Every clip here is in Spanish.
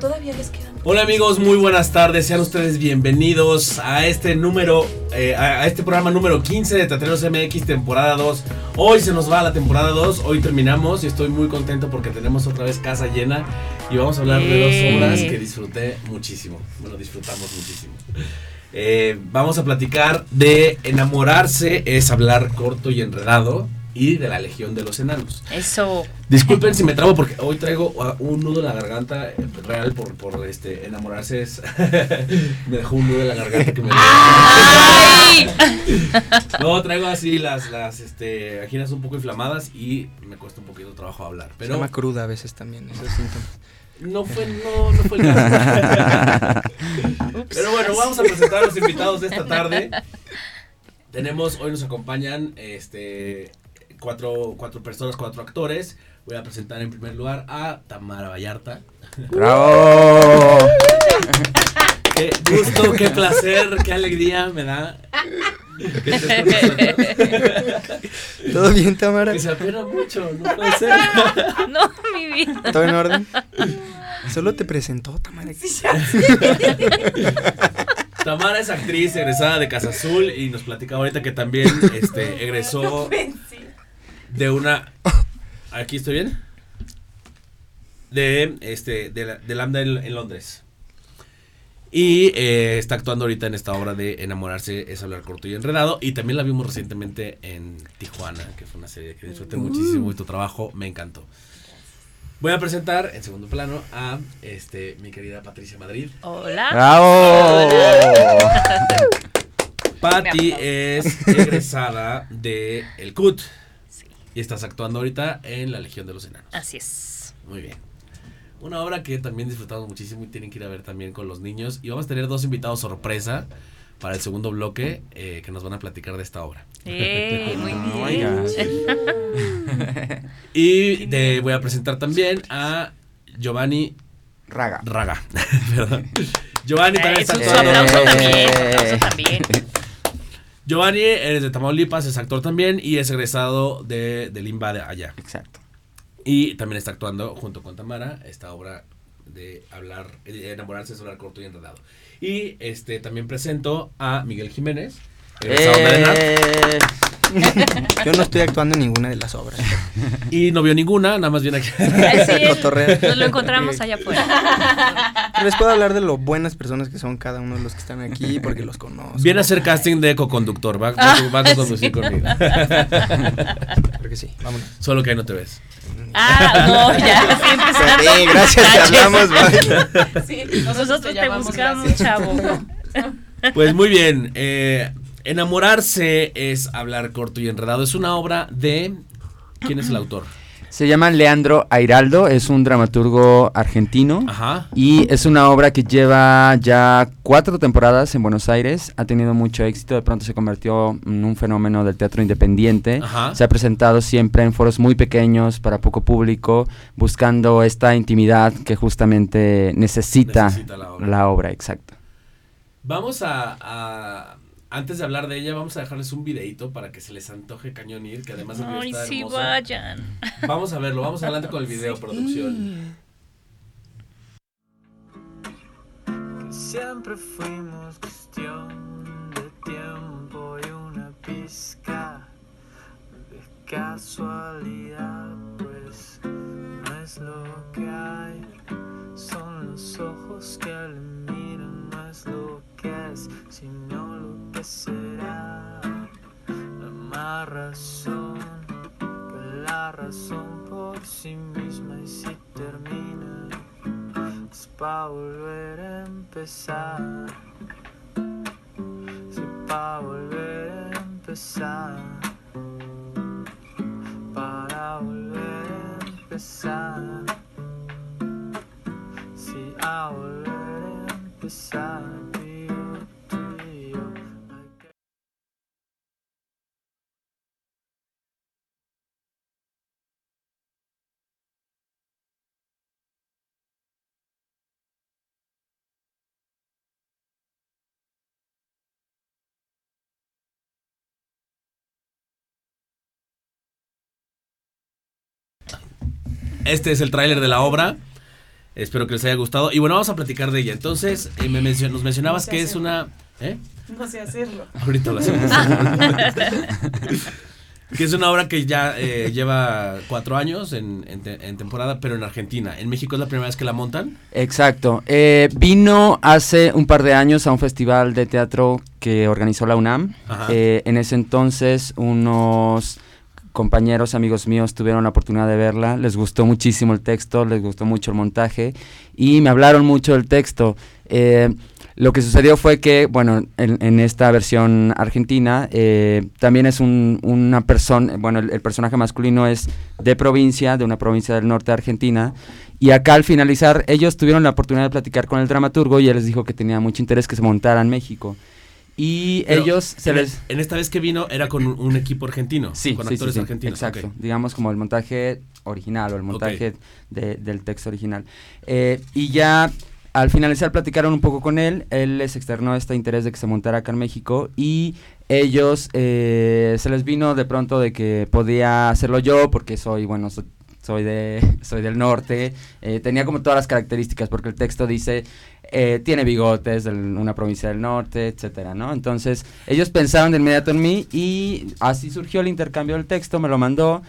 Todavía les quedan. Hola amigos, muy buenas tardes. Sean ustedes bienvenidos a este número, eh, a, este programa número 15 de Teatreros MX temporada 2. Hoy se nos va la temporada 2, hoy terminamos y estoy muy contento porque tenemos otra vez casa llena y vamos a hablar de dos obras que disfruté muchísimo. Bueno, disfrutamos muchísimo. Eh, vamos a platicar de enamorarse es hablar corto y enredado y de la Legión de los Enanos. Eso. Disculpen si me trabo porque hoy traigo un nudo en la garganta eh, real por, por este enamorarse es me dejó un nudo en la garganta que me ¡Ay! No, traigo así las las este anginas un poco inflamadas y me cuesta un poquito de trabajo hablar, Se pero llama cruda a veces también, esos síntomas. no fue no no fue el caso. Pero bueno, vamos a presentar a los invitados de esta tarde. Tenemos, hoy nos acompañan este cuatro, cuatro personas, cuatro actores. Voy a presentar en primer lugar a Tamara Vallarta. ¡Bravo! Qué gusto, qué placer, qué alegría me da. ¿Todo bien, Tamara? Que se apena mucho, no puede ser. No, mi vida. ¿Todo en orden? Solo te presentó, Tamara. Tamara es actriz egresada de Casa Azul y nos platica ahorita que también este, egresó de una. ¿Aquí estoy bien? De este de la, de Lambda en, en Londres. Y eh, está actuando ahorita en esta obra de Enamorarse es hablar corto y enredado. Y también la vimos recientemente en Tijuana, que fue una serie que disfruté muchísimo y tu trabajo me encantó. Voy a presentar en segundo plano a este mi querida Patricia Madrid. Hola. ¡Bravo! Patty Me es egresada de El CUT. Y estás actuando ahorita en La Legión de los Enanos. Así es. Muy bien. Una obra que también disfrutamos muchísimo y tienen que ir a ver también con los niños. Y vamos a tener dos invitados sorpresa para el segundo bloque eh, que nos van a platicar de esta obra. Eh, muy bien. Y de- voy a presentar también a Giovanni Raga. Raga. Perdón. Giovanni Eh, también es está un actuando. aplauso también. Eh. un aplauso también. Giovanni eres de Tamaulipas, es actor también y es egresado de, del IMBA de allá. Exacto. Y también está actuando junto con Tamara esta obra de hablar, de enamorarse es hablar corto y enredado. Y este también presento a Miguel Jiménez, Eh, Yo no estoy actuando en ninguna de las obras. y no vio ninguna, nada más viene aquí. Cotorrear. Nos lo encontramos allá afuera. Les puedo hablar de lo buenas personas que son cada uno de los que están aquí porque los conozco. Viene a hacer casting de co-conductor, va, va, va a conducir conmigo. Creo que sí, vámonos. Solo que ahí no te ves. Ah, no, ya. Sí. Sí, gracias, te hablamos, bye. Sí, Nosotros te llamamos buscamos, gracias. chavo. Pues muy bien, eh, enamorarse es hablar corto y enredado. Es una obra de... ¿Quién es el autor? se llama Leandro Airaldo, es un dramaturgo argentino. Ajá. Y es una obra que lleva ya cuatro temporadas en Buenos Aires, ha tenido mucho éxito, de pronto se convirtió en un fenómeno del teatro independiente. Ajá. Se ha presentado siempre en foros muy pequeños para poco público, buscando esta intimidad que justamente necesita, Necesita la obra. la obra, exacto. Vamos a, a- Antes de hablar de ella, vamos a dejarles un videito para que se les antoje cañón ir, que además el video Ay, está sí, hermoso. vayan. Vamos a verlo, vamos adelante con el video, producción. Siempre fuimos cuestión de tiempo y una pizca de casualidad, pues no es lo que hay, son los ojos que le miran, no es lo que es, sino lo que será. La más razón que la razón por sí misma y si termina es pa' volver a empezar. Sí, pa' volver a empezar. Para volver a empezar. Sí, a volver a empezar. Este es el tráiler de la obra. Espero que les haya gustado. Y bueno, vamos a platicar de ella. Entonces, eh, me mencio- nos mencionabas No sé que es una... ¿Eh? No sé hacerlo. Ahorita lo hacemos. que es una obra que ya eh, lleva cuatro años en, en te- en temporada, pero en Argentina. ¿En México es la primera vez que la montan? Exacto. Eh, vino hace un par de años a un festival de teatro que organizó la UNAM. Ajá. Eh, en ese entonces unos compañeros, amigos míos tuvieron la oportunidad de verla, les gustó muchísimo el texto, les gustó mucho el montaje y me hablaron mucho del texto. Eh, lo que sucedió fue que, bueno, en, esta versión argentina eh, también es un- una persona, bueno, el personaje masculino es de provincia, de una provincia del norte de Argentina, y acá al finalizar ellos tuvieron la oportunidad de platicar con el dramaturgo y él les dijo que tenía mucho interés que se montara en México. Y Pero ellos se en, les... en esta vez que vino era con un, un equipo argentino. Sí, con sí, actores sí, argentinos. Exacto. Digamos como el montaje original o el montaje de- del texto original. Eh, y ya al finalizar platicaron un poco con él. Él les externó este interés de que se montara acá en México y ellos eh, se les vino de pronto de que podía hacerlo yo porque soy, bueno, so- soy de soy del norte. Eh, tenía como todas las características porque el texto dice eh, tiene bigotes de una provincia del norte, etcétera, ¿no? Entonces, ellos pensaron de inmediato en mí y así surgió el intercambio del texto, me lo mandó.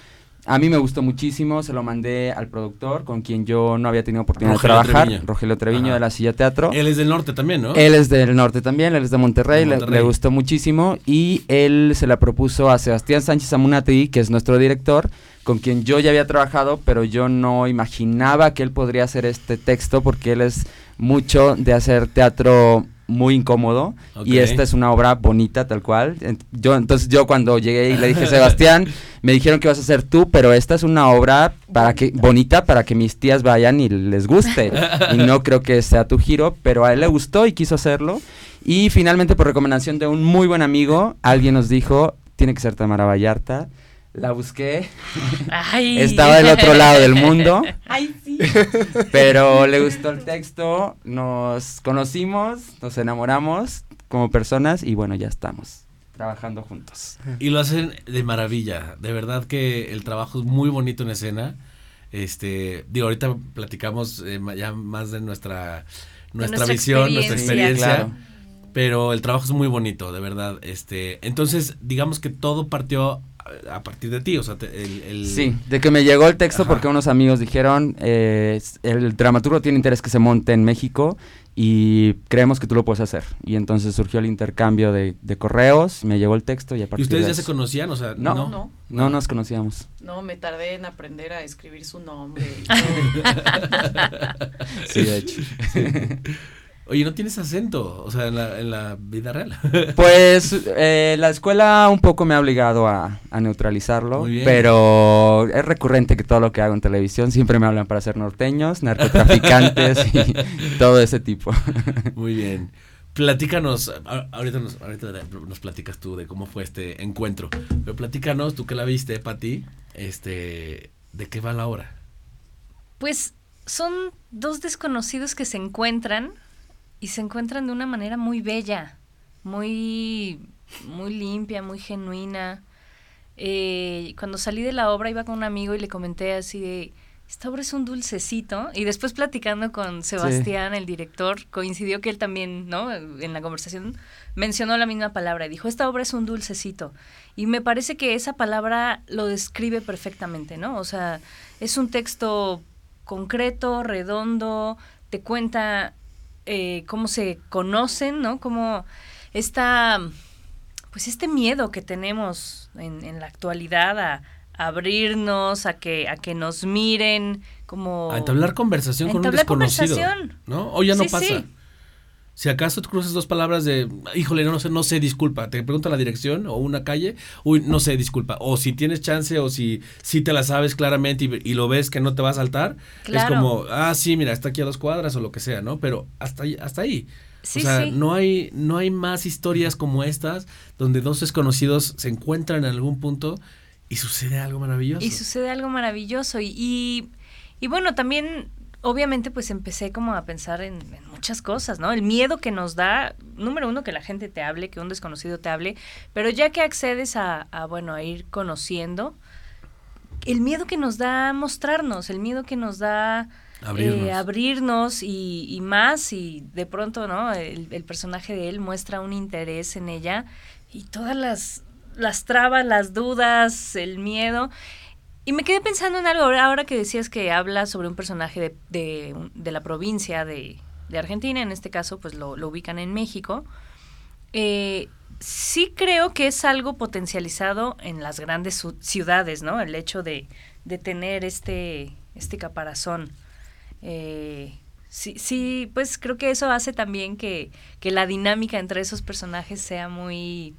A mí me gustó muchísimo, se lo mandé al productor con quien yo no había tenido oportunidad Rogelio de trabajar, Treviño. Rogelio Treviño Ajá. de la Silla Teatro. Él es del norte también, ¿no? Él es del norte también, él es de Monterrey, De le-. Le, gustó muchísimo y él se la propuso a Sebastián Sánchez Amunati, que es nuestro director, con quien yo ya había trabajado, pero yo no imaginaba que él podría hacer este texto porque él es mucho de hacer teatro muy incómodo y esta es una obra bonita tal cual. Yo entonces yo cuando llegué y le dije Sebastián, me dijeron que vas a hacer tú, pero esta es una obra para que bonita para que mis tías vayan y les guste. y no creo que sea tu giro, pero a él le gustó y quiso hacerlo. Y finalmente por recomendación de un muy buen amigo, alguien nos dijo, tiene que ser Tamara Vallarta. La busqué, Ay. estaba del otro lado del mundo, Ay, sí. pero le gustó el texto, nos conocimos, nos enamoramos como personas y bueno, ya estamos trabajando juntos. Y lo hacen de maravilla. De verdad que el trabajo es muy bonito en escena. Este, digo, ahorita platicamos eh, ya más de nuestra nuestra, nuestra visión, nuestra experiencia. experiencia. Claro. Pero el trabajo es muy bonito, de verdad. Este, entonces, digamos que todo partió a- partir de ti, o sea, te- el, el- Sí, de que me llegó el texto Ajá. porque unos amigos dijeron, eh, el dramaturgo tiene interés que se monte en México y creemos que tú lo puedes hacer. Y entonces surgió el intercambio de, de correos, me llegó el texto y a ¿Y partir ustedes de ya se conocían? O sea, No. no. No, No nos conocíamos. no, me tardé en aprender a escribir su nombre. y todo. Sí, de hecho. Oye, no tienes acento, o sea, en la, en la vida real. Pues eh, la escuela un poco me ha obligado a, a neutralizarlo, Muy bien. pero es recurrente que todo lo que hago en televisión siempre me hablan para ser norteños, narcotraficantes y todo ese tipo. Muy bien. Platícanos, ahorita nos, ahorita nos platicas tú de cómo fue este encuentro, pero platícanos, tú que la viste, Pati, este, ¿de qué va la obra? Pues son dos desconocidos que se encuentran y se encuentran de una manera muy bella, muy, muy limpia, muy genuina. Eh, cuando salí de la obra iba con un amigo y le comenté así de, esta obra es un dulcecito. Y después platicando con Sebastián, el director, coincidió que él también, ¿no? En la conversación mencionó la misma palabra y dijo, esta obra es un dulcecito. Y me parece que esa palabra lo describe perfectamente, ¿no? O sea, es un texto concreto, redondo, te cuenta eh, cómo se conocen, ¿no? Cómo esta, pues este miedo que tenemos en, en la actualidad a, a abrirnos, a que, a que nos miren, como... A entablar conversación A con un desconocido. conversación. ¿No? O ya no Sí, pasa. sí. Si acaso tú cruzas dos palabras de, híjole, no sé, no sé, disculpa, te pregunta la dirección o una calle, uy, no sé, disculpa. O si tienes chance o si, si te la sabes claramente y, y lo ves que no te va a saltar, Claro. es como, ah, sí, mira, está aquí a dos cuadras o lo que sea, ¿no? Pero hasta ahí, hasta ahí. Sí, o sea, sí. no hay, no hay más historias como estas donde dos desconocidos se encuentran en algún punto y sucede algo maravilloso. Y sucede algo maravilloso. Y, y, y bueno, también, obviamente, pues empecé como a pensar en, en muchas cosas, ¿no? El miedo que nos da, número uno, que la gente te hable, que un desconocido te hable, pero ya que accedes a, a bueno, a ir conociendo, el miedo que nos da mostrarnos, el miedo que nos da Abrirnos. eh, abrirnos y, y más y de pronto, ¿no? El, el personaje de él muestra un interés en ella y todas las, las trabas, las dudas, el miedo. Y me quedé pensando en algo ahora- que decías que habla sobre un personaje de, de, de la provincia de, de Argentina, en este caso pues lo, lo ubican en México. Eh, sí creo que es algo potencializado en las grandes ciudades, ¿no? El hecho de, de tener este, este caparazón. Eh, sí, sí, pues creo que eso hace también que, que la dinámica entre esos personajes sea muy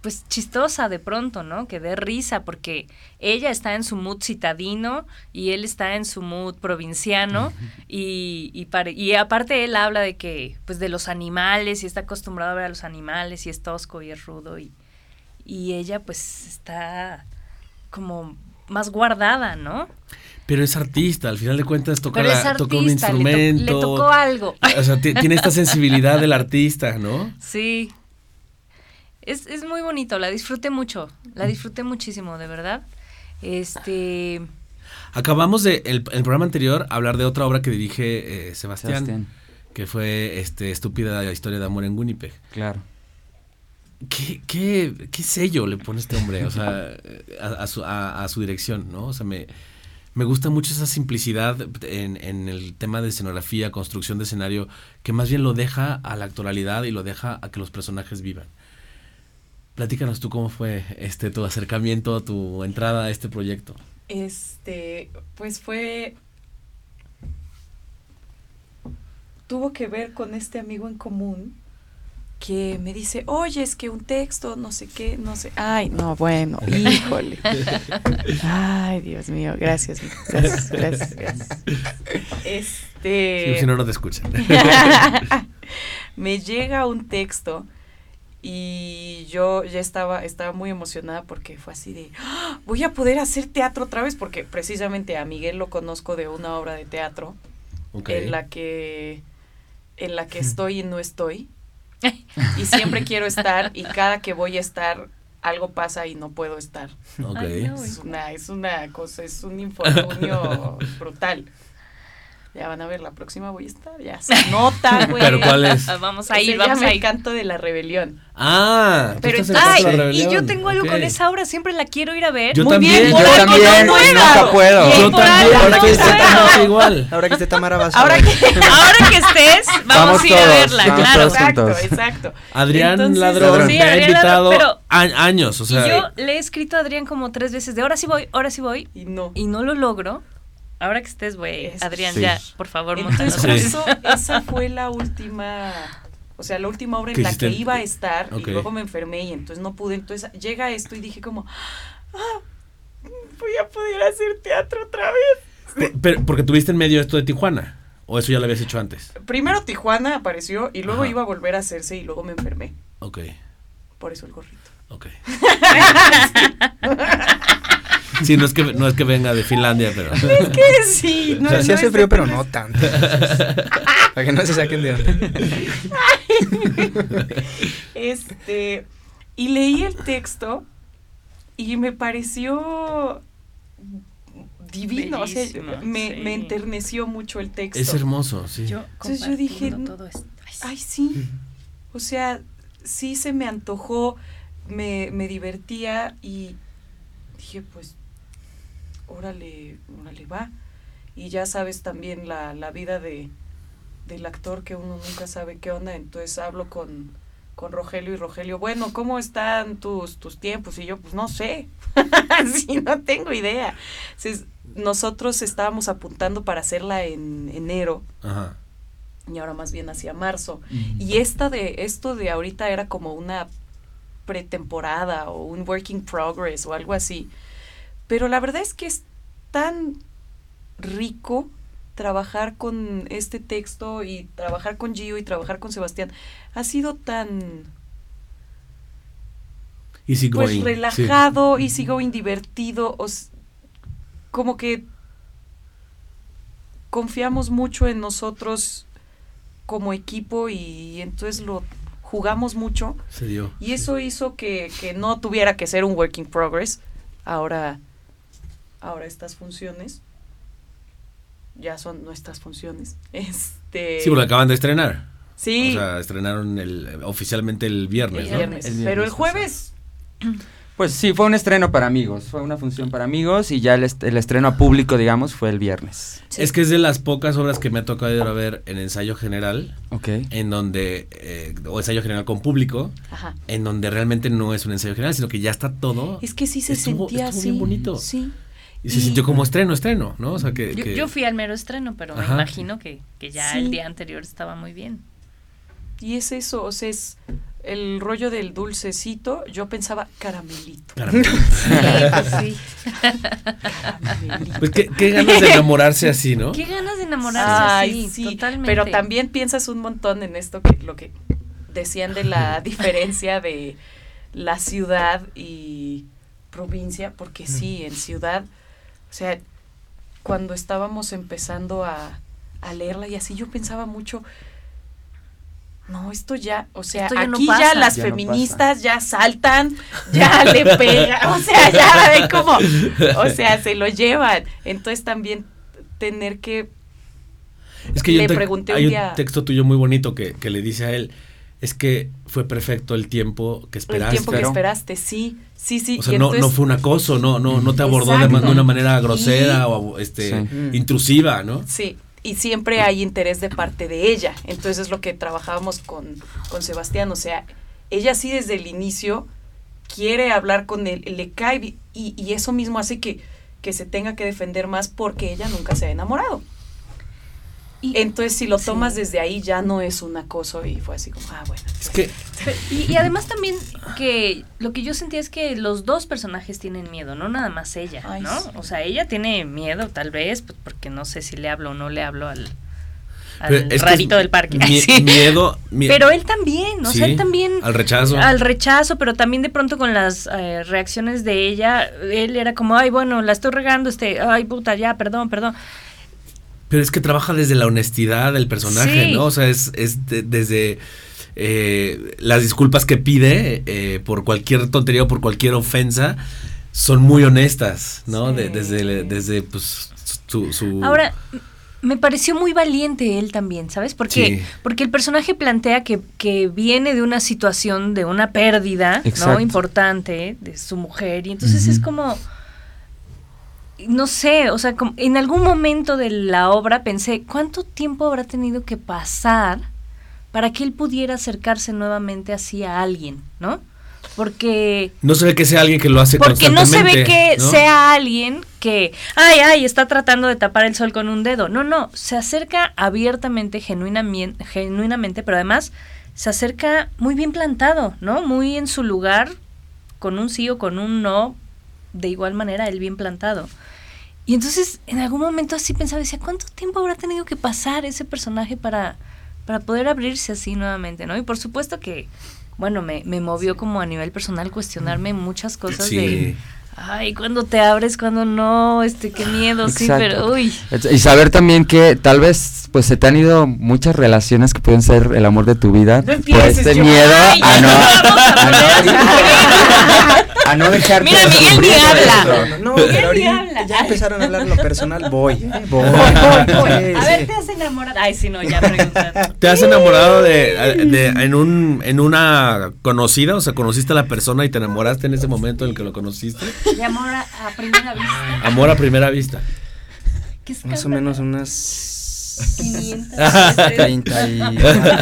pues chistosa de pronto, ¿no? Que dé risa porque ella está en su mood citadino y él está en su mood provinciano y, y, pare- y aparte él habla de que, pues de los animales y está acostumbrado a ver a los animales y es tosco y es rudo y, y ella pues está como más guardada, ¿no? Pero es artista, al final de cuentas toca, Pero es la- toca un artista, le to- instrumento. le tocó algo. O sea, ti- tiene esta sensibilidad del artista, ¿no? Sí. Es, es muy bonito, la disfruté mucho, la disfruté muchísimo, de verdad. Este, Acabamos de, el, el programa anterior, hablar de otra obra que dirige eh, Sebastián, Sebastián, que fue este Estúpida historia de amor en Winnipeg. claro. ¿Qué, qué, qué sello le pone este hombre? O sea, a, a su, a- a su dirección, ¿no? O sea, me, me gusta mucho esa simplicidad en, en el tema de escenografía, construcción de escenario, que más bien lo deja a la actualidad y lo deja a que los personajes vivan. Platícanos tú cómo fue este tu acercamiento, tu entrada a este proyecto. Este, pues fue. Tuvo que ver con este amigo en común que me dice, oye, es que un texto, no sé qué, no sé. Ay, no, bueno, híjole. Ay, Dios mío, gracias, gracias, gracias, gracias. Este. Si no, no te escuchan. me llega un texto y yo ya estaba, estaba muy emocionada porque fue así de, "Ah, voy a poder hacer teatro otra vez, porque precisamente a Miguel lo conozco de una obra de teatro en la que en la que estoy y no estoy. Y siempre quiero estar y cada que voy a estar algo pasa y no puedo estar. Ok. Ay, no. Es una, es una cosa, es un infortunio brutal. Ya van a ver, la próxima voy a estar, ya se nota, güey. ¿Pero cuál es? vamos a ir, vamos a ir. canto de la rebelión. Ah, tú Pero estás ay, Canto de la y yo tengo algo Ok. con esa obra, siempre la quiero ir a ver. Yo Muy también, bien, yo por también, no y puedo. nunca puedo. Bien, Yo por también, algo ahora no que esté. Tamara igual. Ahora que esté Tamara vas a Ahora que, Ahora que estés, vamos, Vamos a ir a todos, verla, vamos claro. todos. exacto, juntos. exacto. Adrián Entonces, Ladrón Sí, me ha invitado Ladrón, a- años, o sea, y yo le he escrito a Adrián como tres veces de ahora sí voy, ahora sí voy, Y no. y no lo logro. Ahora que estés, güey, Es- Adrián, Sí. ya, por favor, Entonces, eso, esa fue la última, o sea, la última obra ¿Qué en la hiciste? que iba a estar Ok. y luego me enfermé y entonces no pude. Entonces llega esto y dije como, ah, voy a poder hacer teatro otra vez. Pero porque tuviste en medio esto de Tijuana, o eso ya lo habías hecho antes. Primero Tijuana apareció y luego Ajá. iba a volver a hacerse y luego me enfermé. Ok, Por eso el gorrito. ok. Sí, no es que no es que venga de Finlandia, pero ¿Qué? Sí, no, O sea, sí no hace es- frío, pero no tanto. Para que no se saquen de onda. Este, y leí el texto y me pareció divino, o sea, me, sí. me enterneció mucho el texto. es hermoso, sí. Yo, Entonces yo dije, todo esto. Ay, sí. O sea, sí se me antojó, me, me divertía y dije, pues, órale, órale, va. Y ya sabes también la, la vida de, del actor que uno nunca sabe qué onda. Entonces hablo con, con Rogelio y Rogelio, bueno, ¿cómo están tus, tus tiempos? Y yo, pues no sé, sí, no tengo idea. Entonces, nosotros estábamos apuntando para hacerla en enero Ajá. y ahora más bien hacia marzo. Y esta de, esto de ahorita era como una pretemporada o un working progress o algo así. Pero la verdad es que es tan rico trabajar con este texto y trabajar con Gio y trabajar con Sebastián. Ha sido tan Easy pues going, sí. relajado, easy going, divertido, como que confiamos mucho en nosotros como equipo y entonces lo jugamos mucho Se dio. y eso hizo que, que no tuviera que ser un working progress ahora ahora estas funciones ya son nuestras funciones. Este, Sí, porque acaban de estrenar. sí, O sea, estrenaron el, oficialmente el viernes, el ¿no? viernes. El viernes Pero el jueves, Pues sí, fue un estreno para amigos, fue una función para amigos y ya el, est- el estreno a público, digamos, fue el viernes. Es que es de las pocas obras que me ha tocado ir a ver en ensayo general, Ok. en donde, eh, o ensayo general con público, ajá. en donde realmente no es un ensayo general, sino que ya está todo. Es que sí se Estuvo- sentía estuvo así. bien bonito. Sí. Y se y- sintió como estreno, estreno, ¿no? O sea, que... Yo, que- yo fui al mero estreno, pero Ajá. me imagino que, que ya Sí. el día anterior estaba muy bien. Y es eso, o sea, es el rollo del dulcecito. Yo pensaba caramelito. Caramelo. Sí, pues sí. caramelito. Pues qué, qué ganas de enamorarse así, ¿no? Qué ganas de enamorarse Ay, así, sí, totalmente. Pero también piensas un montón en esto que lo que decían de la diferencia de la ciudad y provincia, porque sí, en ciudad, o sea, cuando estábamos empezando a, a leerla y así, yo pensaba mucho, no, esto ya, o sea, no aquí ya las Ya no feministas ya saltan, ya le pegan, o sea, ya ven como, o sea, se lo llevan. Entonces también tener que Es que yo Le te- pregunté un hay día- un texto tuyo muy bonito que, que le dice a él, es que fue perfecto el tiempo que El esperaste. tiempo que esperaste, sí, sí, sí. O sea, y no, entonces- no fue un acoso, no, no, no te abordó de, una manera grosera Y- o este Sí. Mm. intrusiva, ¿no? Sí, y siempre hay interés de parte de ella. Entonces es lo que trabajábamos con, con Sebastián. O sea, ella sí desde el inicio quiere hablar con él, le cae y, y eso mismo hace que, que se tenga que defender más porque ella nunca se ha enamorado. Y- Entonces si lo Sí. tomas desde ahí ya no es un acoso y fue así como, ah, bueno. Es que Y, y además también que lo que yo sentía es que los dos personajes tienen miedo, no nada más ella, Ay, ¿no? sí. O sea, ella tiene miedo tal vez, pues porque no sé si le hablo o no le hablo al, al rarito del parque. mie- Sí. Miedo, mie- Pero él también, o sea, Sí, él también al rechazo. al rechazo, pero también de pronto con las eh, reacciones de ella, él era como, ay, bueno, la estoy regando, este, ay, puta, ya, perdón, perdón. Pero es que trabaja desde la honestidad del personaje, Sí. ¿no? O sea, es, es de- desde eh, las disculpas que pide eh, por cualquier tontería o por cualquier ofensa son muy honestas, ¿no? De- desde, desde pues, su, su- Ahora, me pareció muy valiente él también, ¿sabes? Porque, Sí. porque el personaje plantea que, que viene de una situación de una pérdida, ¿no? Importante de su mujer. Y entonces es como. No sé, o sea, como- en algún momento de la obra pensé, ¿cuánto tiempo habrá tenido que pasar para que él pudiera acercarse nuevamente así a alguien, ¿no? Porque No se ve que sea alguien que lo hace porque no se ve que ¿no? sea alguien que, ay, ay, está tratando de tapar el sol con un dedo. No, no, se acerca abiertamente, genuinamente, genuinamente, pero además se acerca muy bien plantado, ¿no? Muy en su lugar, con un sí o con un no, de igual manera, él bien plantado. Y entonces, en algún momento así pensaba, decía, ¿cuánto tiempo habrá tenido que pasar ese personaje para, para poder abrirse así nuevamente, ¿no? Y por supuesto que, bueno, me, me movió como a nivel personal cuestionarme muchas cosas Sí. de, ay, cuando te abres, cuando no, este, qué miedo, sí, pero, uy. Y saber también que tal vez pues se te han ido muchas relaciones que pueden ser el amor de tu vida No por este yo- miedo Ay, a no, a a no, a no dejarte Mira, Miguel por habla. No, Miguel ahorita habla. ya empezaron a hablar lo personal, voy, ¿eh? Voy. A Sí, ver, te has enamorado. Ay, sí, no, ya preguntando. ¿Te has enamorado de, de- en un en una conocida? O sea, conociste a la persona y te enamoraste en ese momento en el que lo conociste. De amor a, a primera vista. Amor a primera vista. ¿Qué es Más o menos unas 500. 30 y...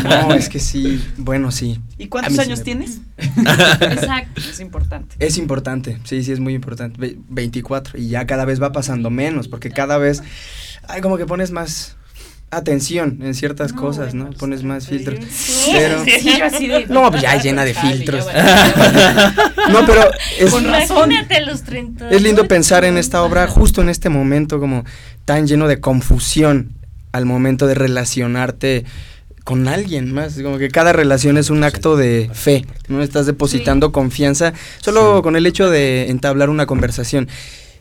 No, es que sí, bueno, sí. ¿Y cuántos sí años me- tienes? Exacto. Es importante. Es importante, sí, sí, es muy importante. Ve- 24 y ya cada vez va pasando menos, porque cada vez hay como que pones más atención en ciertas No, cosas, ¿no? bueno, Pones más sí. filtros. Sí, Pero- sí, yo así de- No, pues ya llena de Dale, filtros. No, pero es, Con razón. Los 30. es lindo pensar en esta obra justo en este momento como tan lleno de confusión al momento de relacionarte con alguien más, como que cada relación es un acto de fe, ¿no? Estás depositando confianza solo Sí. con el hecho de entablar una conversación.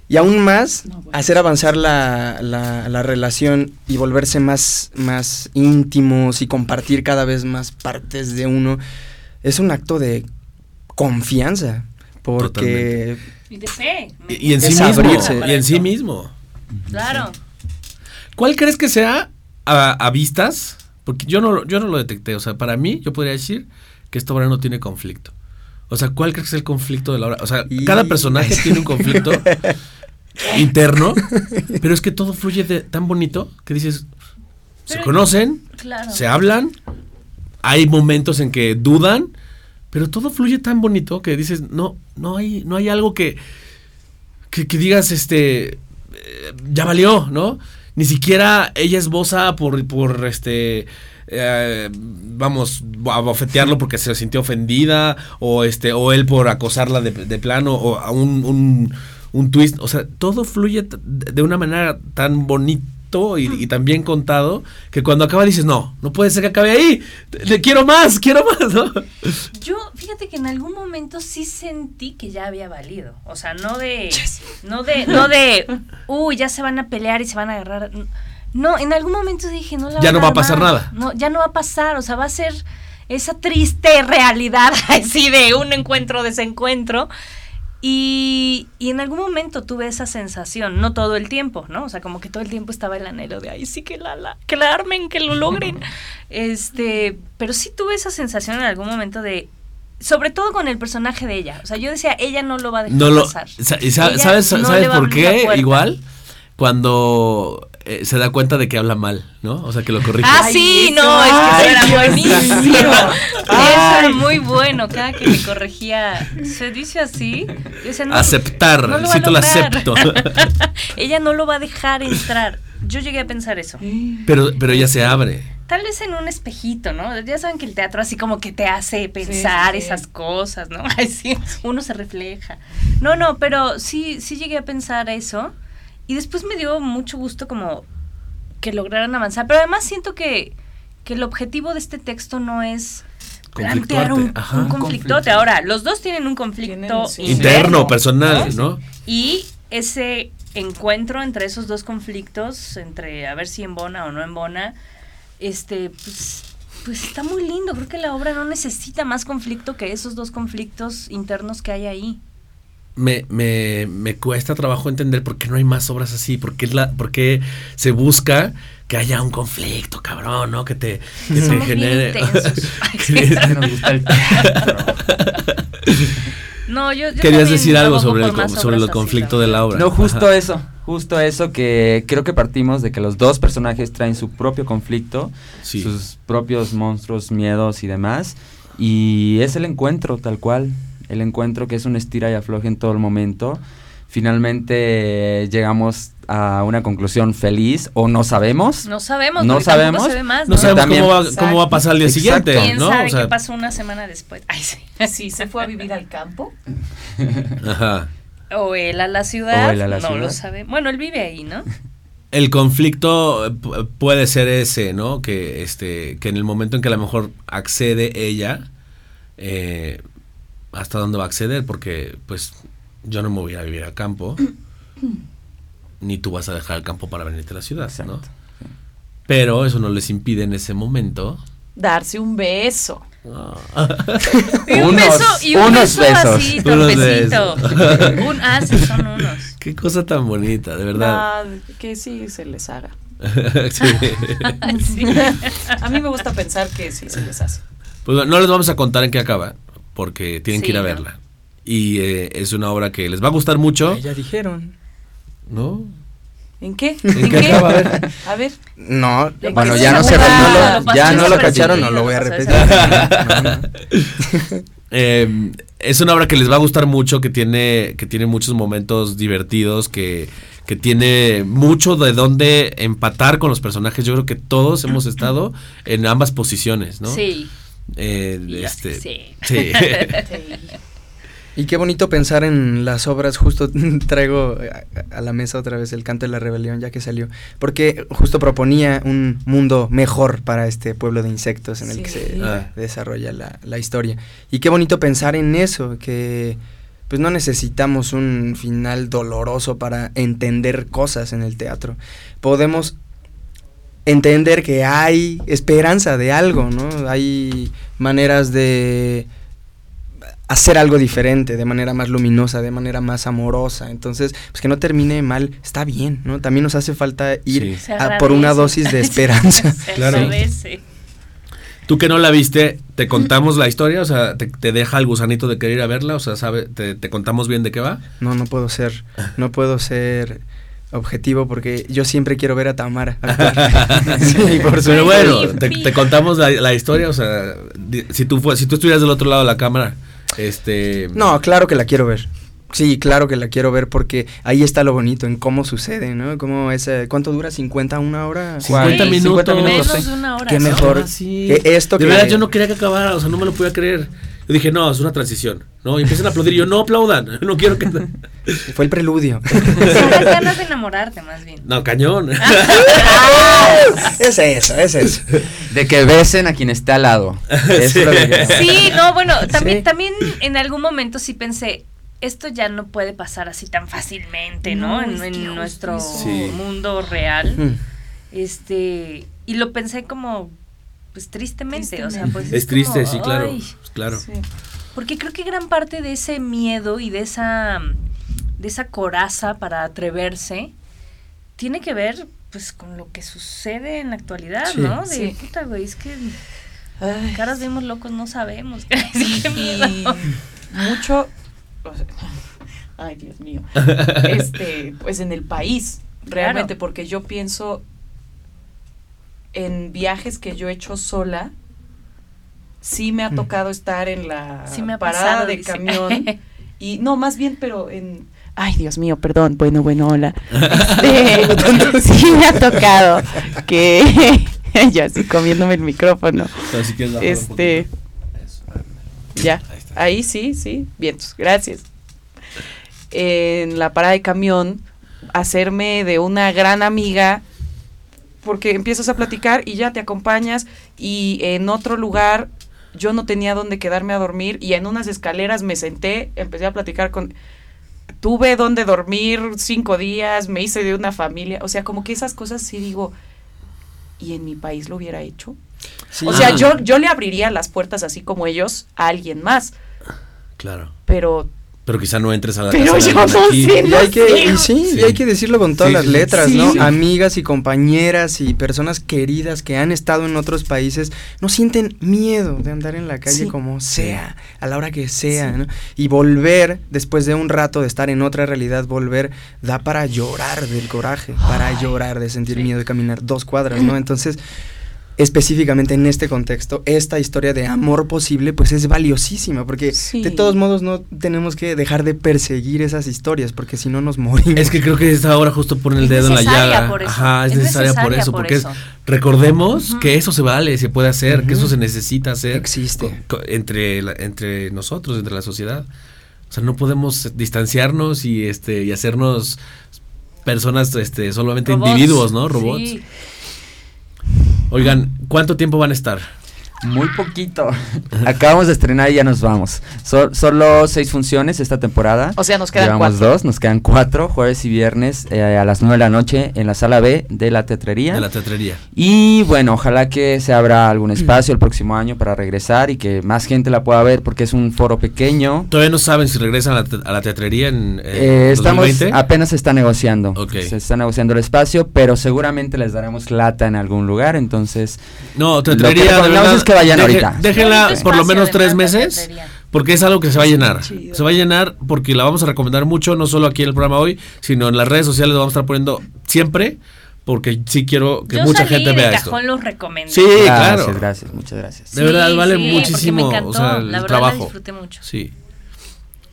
Y aún más, No, bueno. hacer avanzar la, la- la relación y volverse más, más íntimos y compartir cada vez más partes de uno, es un acto de confianza. Porque Y de fe. Y, y en sí mismo. abrirse. Y en sí mismo. Claro. ¿Cuál crees que sea a, a vistas? Porque yo no, yo no lo detecté. O sea, para mí, yo podría decir que esta obra no tiene conflicto. O sea, ¿cuál crees que es el conflicto de la obra? O sea, Y- cada personaje tiene un conflicto interno, pero es que todo fluye de, tan bonito que dices, se Pero- conocen, Claro. se hablan, hay momentos en que dudan, pero todo fluye tan bonito que dices, no, no hay, no hay algo que, que, que digas, este, eh, ya valió, ¿no? Ni siquiera ella esboza por, por este, eh, vamos, a bofetearlo porque se sintió ofendida, o este, o él por acosarla de, de plano, o a un, un, un twist, o sea, todo fluye de una manera tan bonito y, y tan bien contado que cuando acaba dices, no, no puede ser que acabe ahí, te- te quiero más, quiero más, ¿no? Yo, fíjate que en algún momento sí sentí que ya había valido. O sea, no de. No de. No de. Uy, ya se van a pelear y se van a agarrar. No, en algún momento dije, no la Ya no va a pasar nada. No, ya no va a pasar. O sea, va a ser esa triste realidad así de un encuentro, desencuentro. Y, y en algún momento tuve esa sensación, no todo el tiempo, ¿no? O sea, como que todo el tiempo estaba el anhelo de, ay, sí, que la, la, que la armen, que lo logren. Este, pero sí tuve esa sensación en algún momento de, sobre todo con el personaje de ella. O sea, yo decía, ella no lo va a dejar No lo, pasar. sa- Ella ¿Sabes, no ¿sabes por qué? Igual, cuando eh, se da cuenta de que habla mal, ¿no? O sea, que lo corrige. Ah, Ay, sí, eso. no, es que eso era buenísimo. Eso era muy bueno. Cada que le corregía, se dice así. yo decía, no, Aceptar, no lo sí te lo acepto. Ella no lo va a dejar entrar. Yo llegué a pensar eso. pero, pero ella se abre. Tal vez en un espejito, ¿no? Ya saben que el teatro así como que te hace pensar sí, sí. esas cosas, ¿no? Ay, sí, uno se refleja. No, no, pero sí, sí llegué a pensar eso. Y después me dio mucho gusto como que lograran avanzar. Pero además siento que, que el objetivo de este texto no es plantear un, ajá. un conflictote. conflicto. Ahora, los dos tienen un conflicto Tienen, sí. Interno, personal, ¿no? y ese encuentro entre esos dos conflictos, entre a ver si embona o no embona, este, pues, pues está muy lindo. Creo que la obra no necesita más conflicto que esos dos conflictos internos que hay ahí. Me, me, me cuesta trabajo entender por qué no hay más obras así, por qué, la, por qué se busca que haya un conflicto, cabrón, ¿no? Que te, que te genere... No, yo, yo Querías decir algo sobre el, sobre el así, conflicto de la obra. No, justo Ajá. eso, justo eso que creo que partimos de que los dos personajes traen su propio conflicto, Sí. sus propios monstruos, miedos y demás, y es el encuentro tal cual, el encuentro que es un estira y afloje en todo el momento. Finalmente eh, llegamos a una conclusión feliz o no sabemos. No sabemos, No sabemos. se ve más, No ¿no? sabemos También- cómo va, cómo va a pasar al día Exacto. siguiente, ¿Quién ¿no? sabe O sea, qué pasó una semana después? Ay, sí. Sí, se fue a vivir al campo. ajá. O él a la ciudad, O él a la no ciudad. lo sabe. Bueno, él vive ahí, ¿no? El conflicto eh, pu- puede ser ese, ¿no? Que este, que en el momento en que a lo mejor accede ella, eh, hasta dónde va a acceder, porque pues yo no me voy a vivir al campo, ni tú vas a dejar el campo para venirte a la ciudad, ¿no? Pero eso no les impide en ese momento. Darse un beso. Y un Unos- beso, y un unos beso besos. así, Unos torpecito. besos. un, ah, sí, son unos. Qué cosa tan bonita, de verdad. Que sí se les haga. Sí. Sí. A mí me gusta pensar que sí se les hace. Pues bueno, no les vamos a contar en qué acaba, porque tienen que ir a ¿no? verla. Y eh, es una obra que les va a gustar mucho, ya dijeron. ¿no? ¿En qué? ¿En qué acaba? A ver. A ver. No, ¿De bueno, ya no se no lo- ya no lo cacharon, no lo voy a repetir. No, no. Eh, es una obra que les va a gustar mucho, que tiene, que tiene muchos momentos divertidos, que, que tiene mucho de dónde empatar con los personajes. Yo creo que todos hemos estado en ambas posiciones, ¿no? Sí. Eh, este, sí. sí. Y qué bonito pensar en las obras, justo traigo a, a la mesa otra vez el canto de la rebelión ya que salió, porque justo proponía un mundo mejor para este pueblo de insectos en el que se Ah. desarrolla la, la historia. Y qué bonito pensar en eso, que pues no necesitamos un final doloroso para entender cosas en el teatro. Podemos entender que hay esperanza de algo, ¿no? Hay maneras de hacer algo diferente, de manera más luminosa, de manera más amorosa. Entonces, pues que no termine mal, está bien, ¿no? También nos hace falta ir Sí. Se a por una dosis de esperanza. Claro. Tú que no la viste, ¿te contamos la historia? O sea, ¿te, te deja el gusanito de querer ir a verla? O sea, ¿sabe, te, te contamos bien de qué va? No, no puedo ser, no puedo ser objetivo porque yo siempre quiero ver a Tamara. actuar. sí, por Pero bueno, te, contamos la, la historia, o sea, si tú, si tú estuvieras del otro lado de la cámara, este... No, claro que la quiero ver. Sí, claro que la quiero ver porque ahí está lo bonito en cómo sucede, ¿no? Cómo ese, ¿Cuánto dura? ¿50 una hora? 50 Sí, minutos. Menos sí. de una hora. Qué mejor. Sí. Esto de que- verdad, yo no quería que acabara, o sea, no me lo podía creer. Yo dije, no, es una transición, ¿no? Y empiezan a aplaudir y yo, no aplaudan, no quiero que... Fue el preludio. Sí, ganas de enamorarte, más bien. No, cañón. es eso, es eso. De que besen a quien esté al lado. Eso es lo que queremos. Sí, no, bueno, también, Sí. también en algún momento sí pensé, esto ya no puede pasar así tan fácilmente, ¿no? No, en nuestro. Sí. mundo real. Mm. Este, y lo pensé como, pues tristemente, o sea, pues es triste, como, sí, claro. ay, Claro. Sí. Porque creo que gran parte de ese miedo y de esa, de esa coraza para atreverse tiene que ver pues con lo que sucede en la actualidad, Sí. ¿no? De Sí. puta, güey, es que Ay, caras vemos locos, no sabemos. Qué y miedo. mucho o sea, ay Dios mío este pues en el país realmente Claro. porque yo pienso en viajes que yo he hecho sola sí me ha Mm. tocado estar en la Sí me ha parada pasado, de dice. camión y no más bien pero en Ay, Dios mío, perdón. Bueno, bueno, hola. Este, sí me ha tocado que yo así comiéndome el micrófono. Un Este, ya, Ahí sí, sí, vientos, gracias. En la parada de camión, hacerme de una gran amiga, porque empiezas a platicar y ya te acompañas, y en otro lugar yo no tenía dónde quedarme a dormir, y en unas escaleras me senté, empecé a platicar con... Tuve donde dormir cinco días, me hice de una familia, o sea, como que esas cosas sí digo, ¿y en mi país lo hubiera hecho? Sí. O sea, Ah. yo, yo le abriría las puertas así como ellos a alguien más, Claro. pero Pero quizá no entres a la Pero casa yo alguien no aquí. sé, Y hay que, y Sí. sí, y hay que decirlo con todas Sí, las letras, Sí. ¿no? Sí. Amigas y compañeras y personas queridas que han estado en otros países no sienten miedo de andar en la calle Sí. como sea, a la hora que sea, Sí. ¿no? Y volver, después de un rato de estar en otra realidad, volver, da para llorar del coraje, para llorar de sentir sí. miedo de caminar dos cuadras, ¿no? Entonces, específicamente en este contexto, esta historia de amor posible, pues es valiosísima, porque Sí. de todos modos no tenemos que dejar de perseguir esas historias, porque si no nos morimos. Es que creo que esta obra justo pone el dedo en la necesaria llaga. por eso. Ajá, es, Es necesaria, por eso, por porque es- recordemos que eso se vale, se puede hacer, que eso se necesita hacer. Existe. entre, la- entre nosotros, entre la sociedad. O sea, no podemos distanciarnos y este y hacernos personas este solamente Robots. individuos, ¿no? Robots. Sí. Oigan, ¿cuánto tiempo van a estar? Muy poquito. Acabamos de estrenar y ya nos vamos. So- solo seis funciones esta temporada. o sea, nos quedan Llevamos cuatro. dos, nos quedan cuatro, jueves y viernes eh, a las nueve de la noche en la sala B de la teatrería. De la teatrería. Y bueno, ojalá que se abra algún espacio el próximo año para regresar y que más gente la pueda ver porque es un foro pequeño. Todavía no saben si regresan a la, te- a la teatrería en Eh, eh, estamos 2020. apenas se está negociando. Ok. Se está negociando el espacio, pero seguramente les daremos lata en algún lugar, entonces No, Lo que teatrería que vayan deje- ahorita. Déjenla por lo menos tres meses. Porque es algo que se va a llenar. Se va a llenar porque la vamos a recomendar mucho, no solo aquí en el programa hoy, sino en las redes sociales lo vamos a estar poniendo siempre, porque sí quiero que Yo mucha salí gente de vea cajón esto. los recomendé. Sí, gracias, claro. gracias, muchas gracias. De verdad, vale muchísimo, me encantó, o sea, el la verdad trabajo. La disfruté mucho. Sí.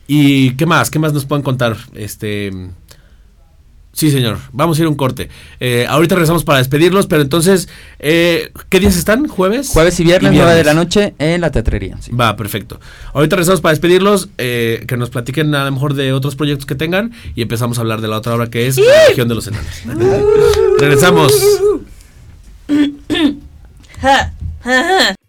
¿Y qué más? ¿Qué más nos pueden contar? Este. Sí, señor. Vamos a ir a un corte. Eh, ahorita regresamos para despedirlos, pero entonces, eh, ¿qué días están? ¿Jueves? Jueves y viernes, 9 de la noche en la teatrería. sí. Va, perfecto. Ahorita regresamos para despedirlos, eh, que nos platiquen a lo mejor de otros proyectos que tengan y empezamos a hablar de la otra obra que es La Región de los Enanos. regresamos.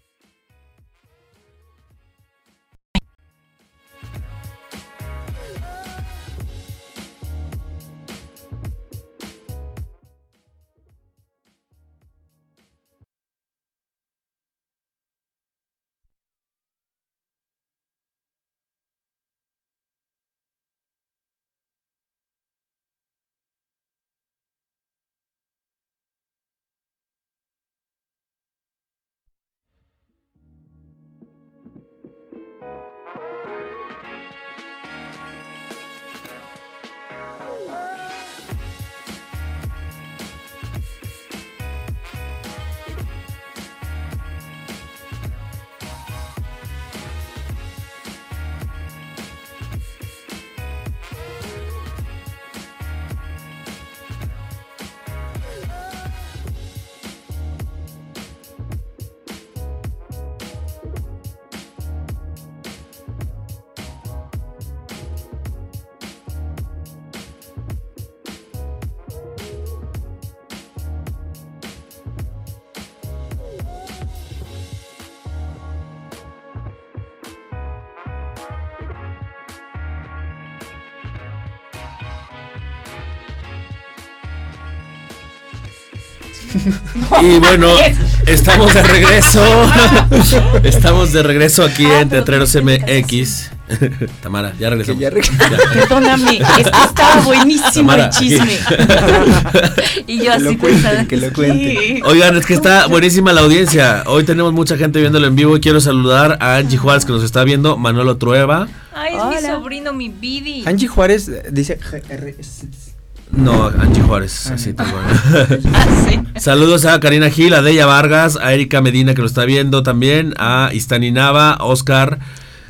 Y bueno, estamos de regreso. Estamos de regreso aquí Ah, en Teatreros MX. Tamara, ya regresamos. Ya reg- Ya. Perdóname, es que estaba buenísimo Tamara, el chisme. Y yo así lo cuenten, que lo cuenten. Sí. Oigan, es que está buenísima la audiencia. Hoy tenemos mucha gente viéndolo en vivo y quiero saludar a Angie Juárez que nos está viendo, Manolo Trueba. Ay, es mi sobrino, mi Bidi. Angie Juárez eh, dice. No, Angie Juárez, así tal cual. Ah. Saludos a Karina Gil, a Deya Vargas, a Erika Medina que lo está viendo también, a Istani Nava, Oscar.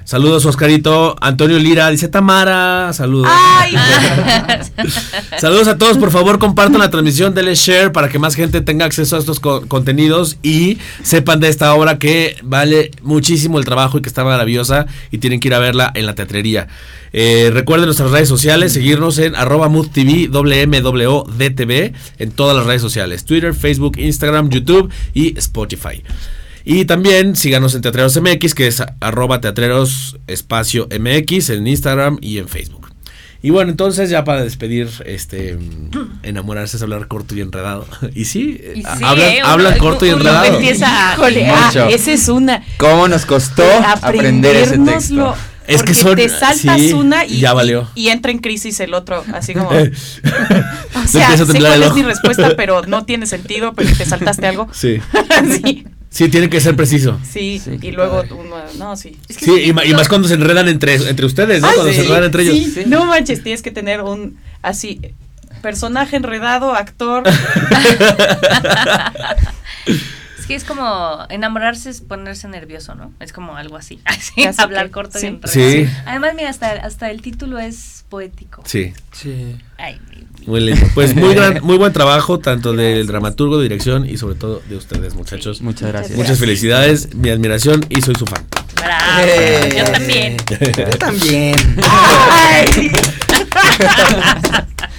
Saludos, Oscarito. Antonio Lira dice Tamara. Saludos. Ay, Saludos a todos, por favor, compartan la transmisión, denle share para que más gente tenga acceso a estos co- contenidos y sepan de esta obra que vale muchísimo el trabajo y que está maravillosa y tienen que ir a verla en la teatrería. Eh, recuerden nuestras redes sociales, seguirnos en arroba moodtv, WMWDTV, en todas las redes sociales, Twitter, Facebook, Instagram, YouTube y Spotify. Y también síganos en Teatreros MX, que es arroba teatreros espacio MX en Instagram y en Facebook. Y bueno, entonces ya para despedir, este enamorarse es hablar corto y enredado. Y sí, Y a- sí, hablan, eh, uno- corto y uno enredado. empieza a- híjole, ah, esa es una. ¿Cómo nos costó aprender ese texto? Es que son- te saltas sí, una y, ya valió. y, y entra en crisis el otro, así como. O sea, empieza a sé cuál es mi respuesta, pero no tiene sentido porque te saltaste algo. Sí, sí, sí, tiene que ser preciso. sí, Sí, y luego uno, no, sí. Es que Sí, y, ma- y más cuando se enredan entre, entre ustedes, ¿no? Ah, cuando sí, se enredan entre ellos. sí, No manches, tienes que tener un así personaje enredado, actor. Es que es como enamorarse es ponerse nervioso, ¿no? Es como algo así. Hablar que, corto sí. y. Sí. Además, mira, hasta, hasta el título es poético. Sí, Sí. Ay, muy lindo. Pues muy, gran, muy buen trabajo, tanto del dramaturgo, de dirección y sobre todo de ustedes, muchachos. Muchas gracias. Muchas felicidades, mi admiración y soy su fan. bravo. Eh, Yo también. Yo también.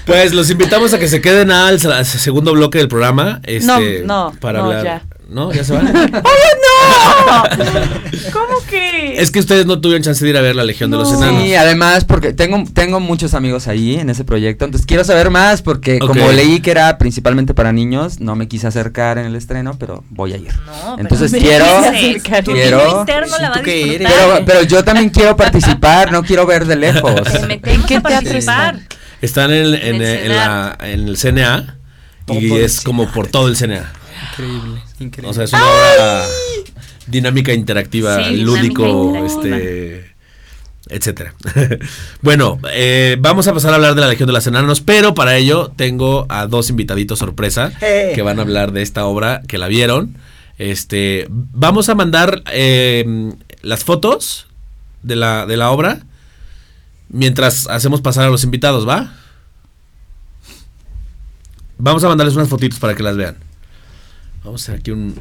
Pues los invitamos a que se queden al, al segundo bloque del programa. Este, No, no, para no, hablar. ya. ¿No? ¿Ya se van? ¿Cómo que? es que ustedes no tuvieron chance de ir a ver La Legión de los No. Enanos. Sí, además porque tengo, tengo muchos amigos ahí en ese proyecto, entonces quiero saber más porque como leí que era principalmente para niños, no me quise acercar en el estreno, pero voy a ir. No, pero Entonces me quiero- tu quiero-. Pero, pero yo también quiero participar, no quiero ver de lejos. Metemos qué teatro participar. Están en, en- En el en la- en el CNA y Todo es como por todo el CNA. Increíble, increíble. O sea, es una obra dinámica interactiva, Sí, lúdico, dinámica este etcétera. bueno, eh, vamos a pasar a hablar de la Legión de los Enanos, pero para ello tengo a dos invitaditos sorpresa Eh. que van a hablar de esta obra que la vieron. Este, vamos a mandar eh, las fotos de la, de la obra mientras hacemos pasar a los invitados, ¿va? Vamos a mandarles unas fotitos para que las vean. Vamos a hacer aquí un,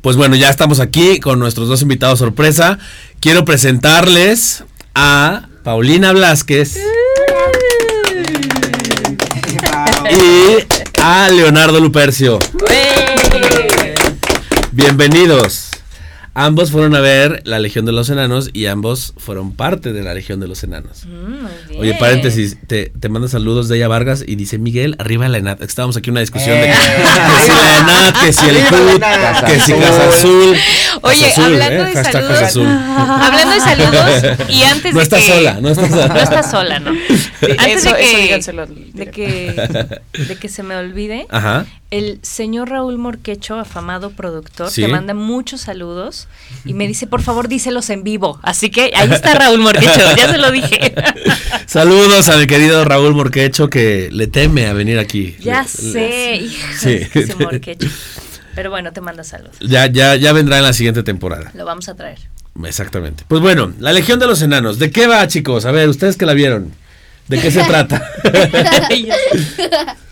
pues bueno, ya estamos aquí con nuestros dos invitados sorpresa. Quiero presentarles a Paulina Blasquez y a Leonardo Lupercio. Bienvenidos. Ambos fueron a ver la Legión de los Enanos y ambos fueron parte de la Legión de los Enanos. Mm. Oye, paréntesis, te, te manda saludos de ella Vargas y dice Miguel, arriba la ENAT. Estábamos aquí en una discusión de que, Eh. que si la ENAT, que si el CUT, que si Casa Azul. Oye, Casa Azul, hablando ¿eh? de saludos. Azul. Hablando de saludos, y antes No de estás que- sola, no estás sola. No estás sola, ¿no? Antes eso, de que, de que, de que se me olvide, Ajá. el señor Raúl Morquecho, afamado productor, Sí. te manda muchos saludos y me dice, por favor, díselos en vivo. Así que ahí está Raúl Morquecho, ya se lo dije. Saludos a mi querido Raúl Morquecho que le teme a venir aquí. ya Le- sé, hijo, Sí. es que ese Morquecho. Pero bueno, te manda saludos. Ya, ya, ya vendrá en la siguiente temporada. Lo vamos a traer. Exactamente. Pues bueno, la Legión de los Enanos. ¿De qué va, chicos? A ver, ustedes que la vieron. ¿De qué se trata?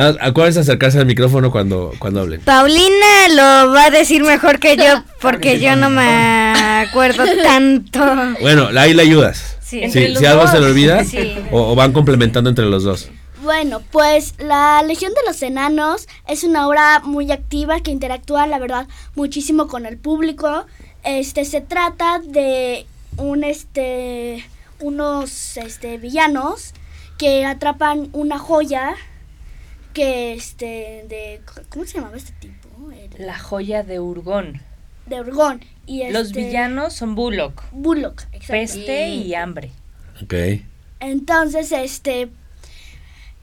Ah, Acuérdense de acercarse al micrófono cuando, cuando hablen. Paulina lo va a decir mejor que yo porque yo no me acuerdo tanto. Bueno, ahí le ayudas. Sí. Si algo dos. se le olvida, Sí. o, o van complementando entre los dos. Bueno, pues la Legión de los Enanos es una obra muy activa que interactúa, la verdad, muchísimo con el público. Este se trata de un este unos este villanos que atrapan una joya que este de ¿cómo se llamaba este tipo? El- La joya de Urgón. de Urgón y Los este, villanos son Bullock, Bullock, exacto. peste y hambre. Ok. Entonces, este,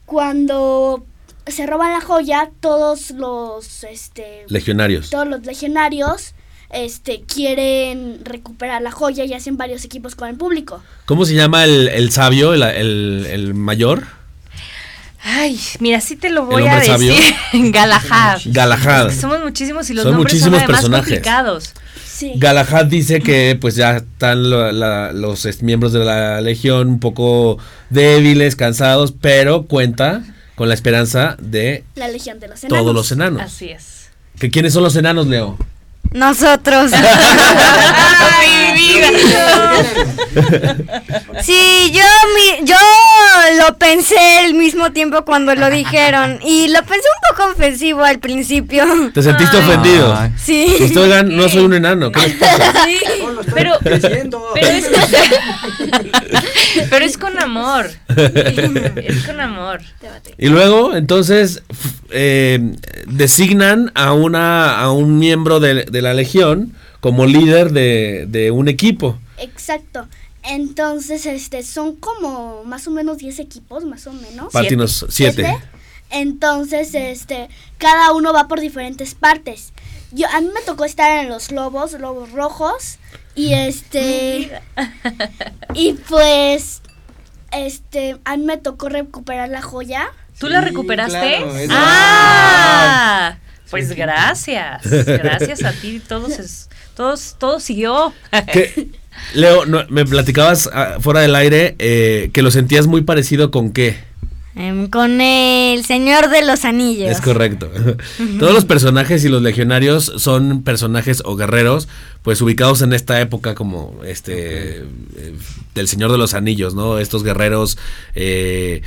cuando se roban la joya, todos los, este, Legionarios. todos los legionarios, este, quieren recuperar la joya y hacen varios equipos con el público. ¿Cómo se llama el, el sabio, el, el- el mayor? Ay, mira, sí te lo voy ¿El a decir. Galahad. Galahad. Somos muchísimos y los Son nombres muchísimos son además personajes. complicados. Sí. Galahad dice que pues ya están la- los es- miembros de la legión un poco débiles, cansados, pero cuenta con la esperanza de la Legión de los Enanos. todos los enanos. Así es. ¿Que ¿Quiénes son los enanos, Leo? Nosotros. Sí, yo mi- yo lo pensé al mismo tiempo cuando lo dijeron y lo pensé un poco ofensivo al principio. ¿Te sentiste Ay. ofendido? Ay. Sí. Pues, oigan, no soy un enano. ¿qué les pasa? Pero, pero es pero es con amor. Es con amor. Y luego, entonces, eh, designan a una a un miembro de, de la legión como líder de, de un equipo. Exacto. Entonces, este, son como más o menos 10 equipos, más o menos. Patinos, siete. ¿Siete? Entonces, este, cada uno va por diferentes partes. Yo, a mí me tocó estar en los lobos, lobos rojos, y este, y pues, este, a mí me tocó recuperar la joya. ¿Tú la recuperaste? claro, ah, pues gracias. Gracias a ti. Todos, es- todos, todo siguió. Leo, no, me platicabas ah, fuera del aire eh, que lo sentías muy parecido con qué. Em, con el Señor de los Anillos. Es correcto. Todos los personajes y los legionarios son personajes o guerreros, pues ubicados en esta época como este eh, del Señor de los Anillos, ¿no? Estos guerreros, eh,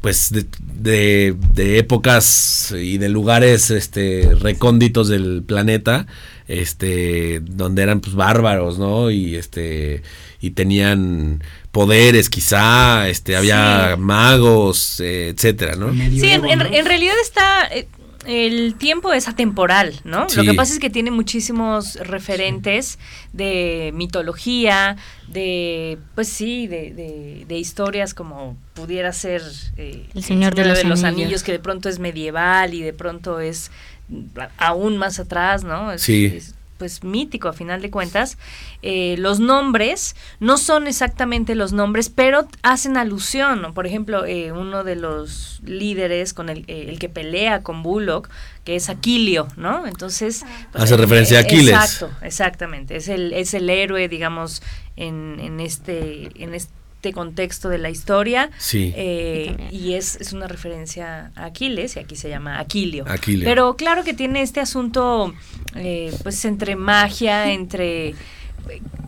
pues de, de- de épocas y de lugares, este, recónditos del planeta, este, donde eran pues bárbaros, ¿no? Y este y tenían poderes quizá, este, había magos, eh, etcétera, ¿no? Sí, en, en- en realidad está. eh, el tiempo es atemporal, ¿no? Lo que pasa es que tiene muchísimos referentes de mitología, de, pues sí, de, de- de historias como pudiera ser eh, El Señor de los Anillos. que de pronto es medieval y de pronto es aún más atrás, ¿no? Es- Sí. es, pues mítico a final de cuentas. Eh, los nombres no son exactamente los nombres, pero hacen alusión. ¿no? Por ejemplo, eh, uno de los líderes con el, eh, el que pelea con Bullock, que es Aquilio, ¿no? Entonces... pues, Hace eh, referencia a Aquiles. Exacto, exactamente. Es el, es el héroe, digamos, en, en este... En este este contexto de la historia. Sí. eh, y es, es una referencia a Aquiles, y aquí se llama Aquilio. Aquilio. Pero claro que tiene este asunto, eh, pues entre magia, entre...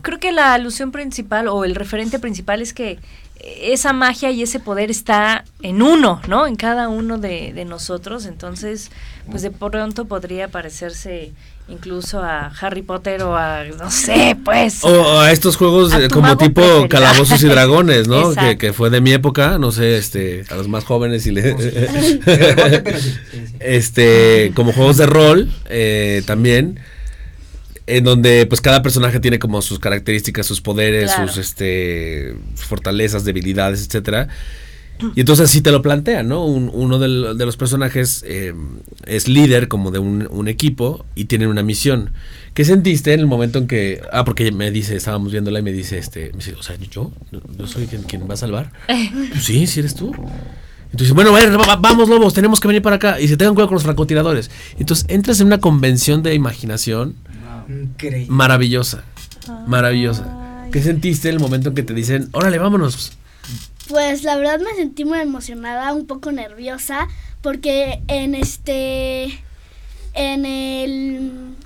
Creo que la alusión principal o el referente principal es que esa magia y ese poder está en uno, ¿no? En cada uno de, de nosotros. Entonces, pues de pronto podría parecerse incluso a Harry Potter o a, no sé, pues. O a estos juegos A como tipo calabozos y dragones, ¿no? que, fue de mi época, no sé, este, a los más jóvenes y le... este, como juegos de rol, eh, también, en donde pues cada personaje tiene como sus características, sus poderes, Claro. sus este, fortalezas, debilidades, etcétera. Y entonces así te lo plantean, ¿no? Un- uno del- de los personajes eh, es líder como de un, un equipo y tienen una misión. ¿Qué sentiste en el momento en que... Ah, porque me dice, estábamos viéndola y me dice, este, me dice, o sea, yo, yo soy quien, quien va a salvar. Pues sí, sí eres tú. Entonces, bueno, a ver, va- va- vamos lobos, tenemos que venir para acá. Y se tengan cuidado con los francotiradores. Entonces entras en una convención de imaginación Increíble. maravillosa. Maravillosa. ¿Qué sentiste en el momento en que te dicen, órale, vámonos? Pues la verdad me sentí muy emocionada, un poco nerviosa, porque en este, en el,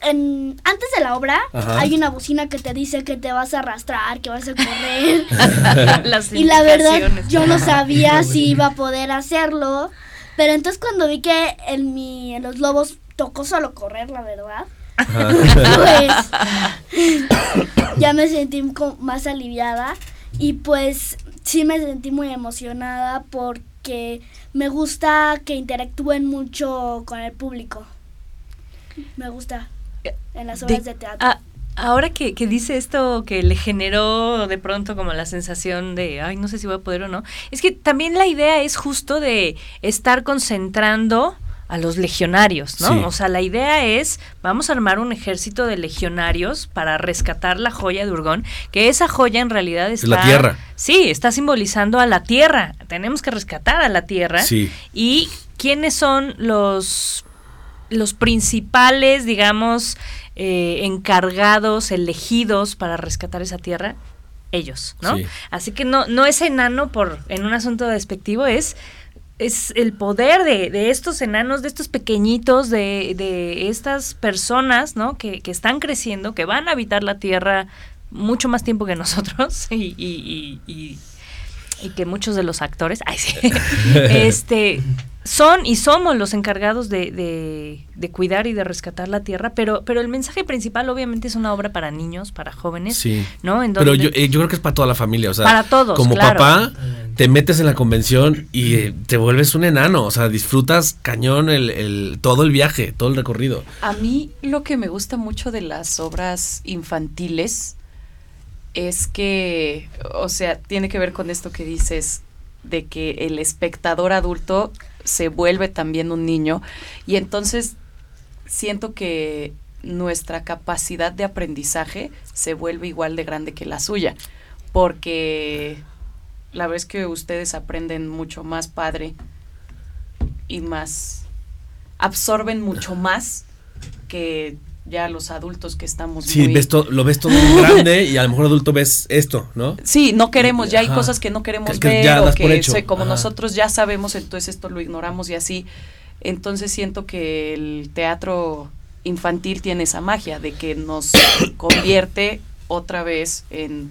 en, antes de la obra Ajá. hay una bocina que te dice que te vas a arrastrar, que vas a correr. Las y la verdad yo no sabía si iba a poder hacerlo, pero entonces cuando vi que en mi, en los lobos tocó solo correr, la verdad. pues ya me sentí más aliviada y pues sí me sentí muy emocionada porque me gusta que interactúen mucho con el público. Me gusta en las obras de, teatro. Ah, ahora que, que dice esto que le generó de pronto como la sensación de, ay, no sé si voy a poder o no, es que también la idea es justo de estar concentrando a los legionarios, ¿no? Sí. O sea, la idea es, vamos a armar un ejército de legionarios para rescatar la joya de Urgón, que esa joya en realidad está... la tierra. Sí, está simbolizando a la tierra. Tenemos que rescatar a la tierra. Sí. ¿Y quiénes son los, los principales, digamos, eh, encargados, elegidos para rescatar esa tierra? Ellos, ¿no? Sí. Así que no, no es enano por, en un asunto despectivo, es, es el poder de, de estos enanos, de estos pequeñitos, de, de estas personas, ¿no? Que, que están creciendo, que van a habitar la tierra mucho más tiempo que nosotros y, y- y- y- y que muchos de los actores, ay, sí, este, son y somos los encargados de, de- de cuidar y de rescatar la tierra, pero, pero el mensaje principal obviamente es una obra para niños, para jóvenes, Sí. ¿no? En Pero yo, eh, yo creo que es para toda la familia, o sea, Para todos, como claro. papá te metes en la convención y eh, te vuelves un enano, o sea, disfrutas cañón el, el- todo el viaje, todo el recorrido. A mí lo que me gusta mucho de las obras infantiles es que, o sea, tiene que ver con esto que dices de que el espectador adulto se vuelve también un niño. Y entonces siento que nuestra capacidad de aprendizaje se vuelve igual de grande que la suya, porque la vez que ustedes aprenden mucho más padre y más absorben mucho más que ya los adultos que estamos Sí, muy- ves to- lo ves todo muy grande y a lo mejor adulto ves esto, ¿no? Sí, no queremos, ya hay Ajá. cosas que no queremos Que- que ver ya o que como Ajá. nosotros ya sabemos, entonces esto lo ignoramos y así. Entonces siento que el teatro infantil tiene esa magia de que nos convierte otra vez en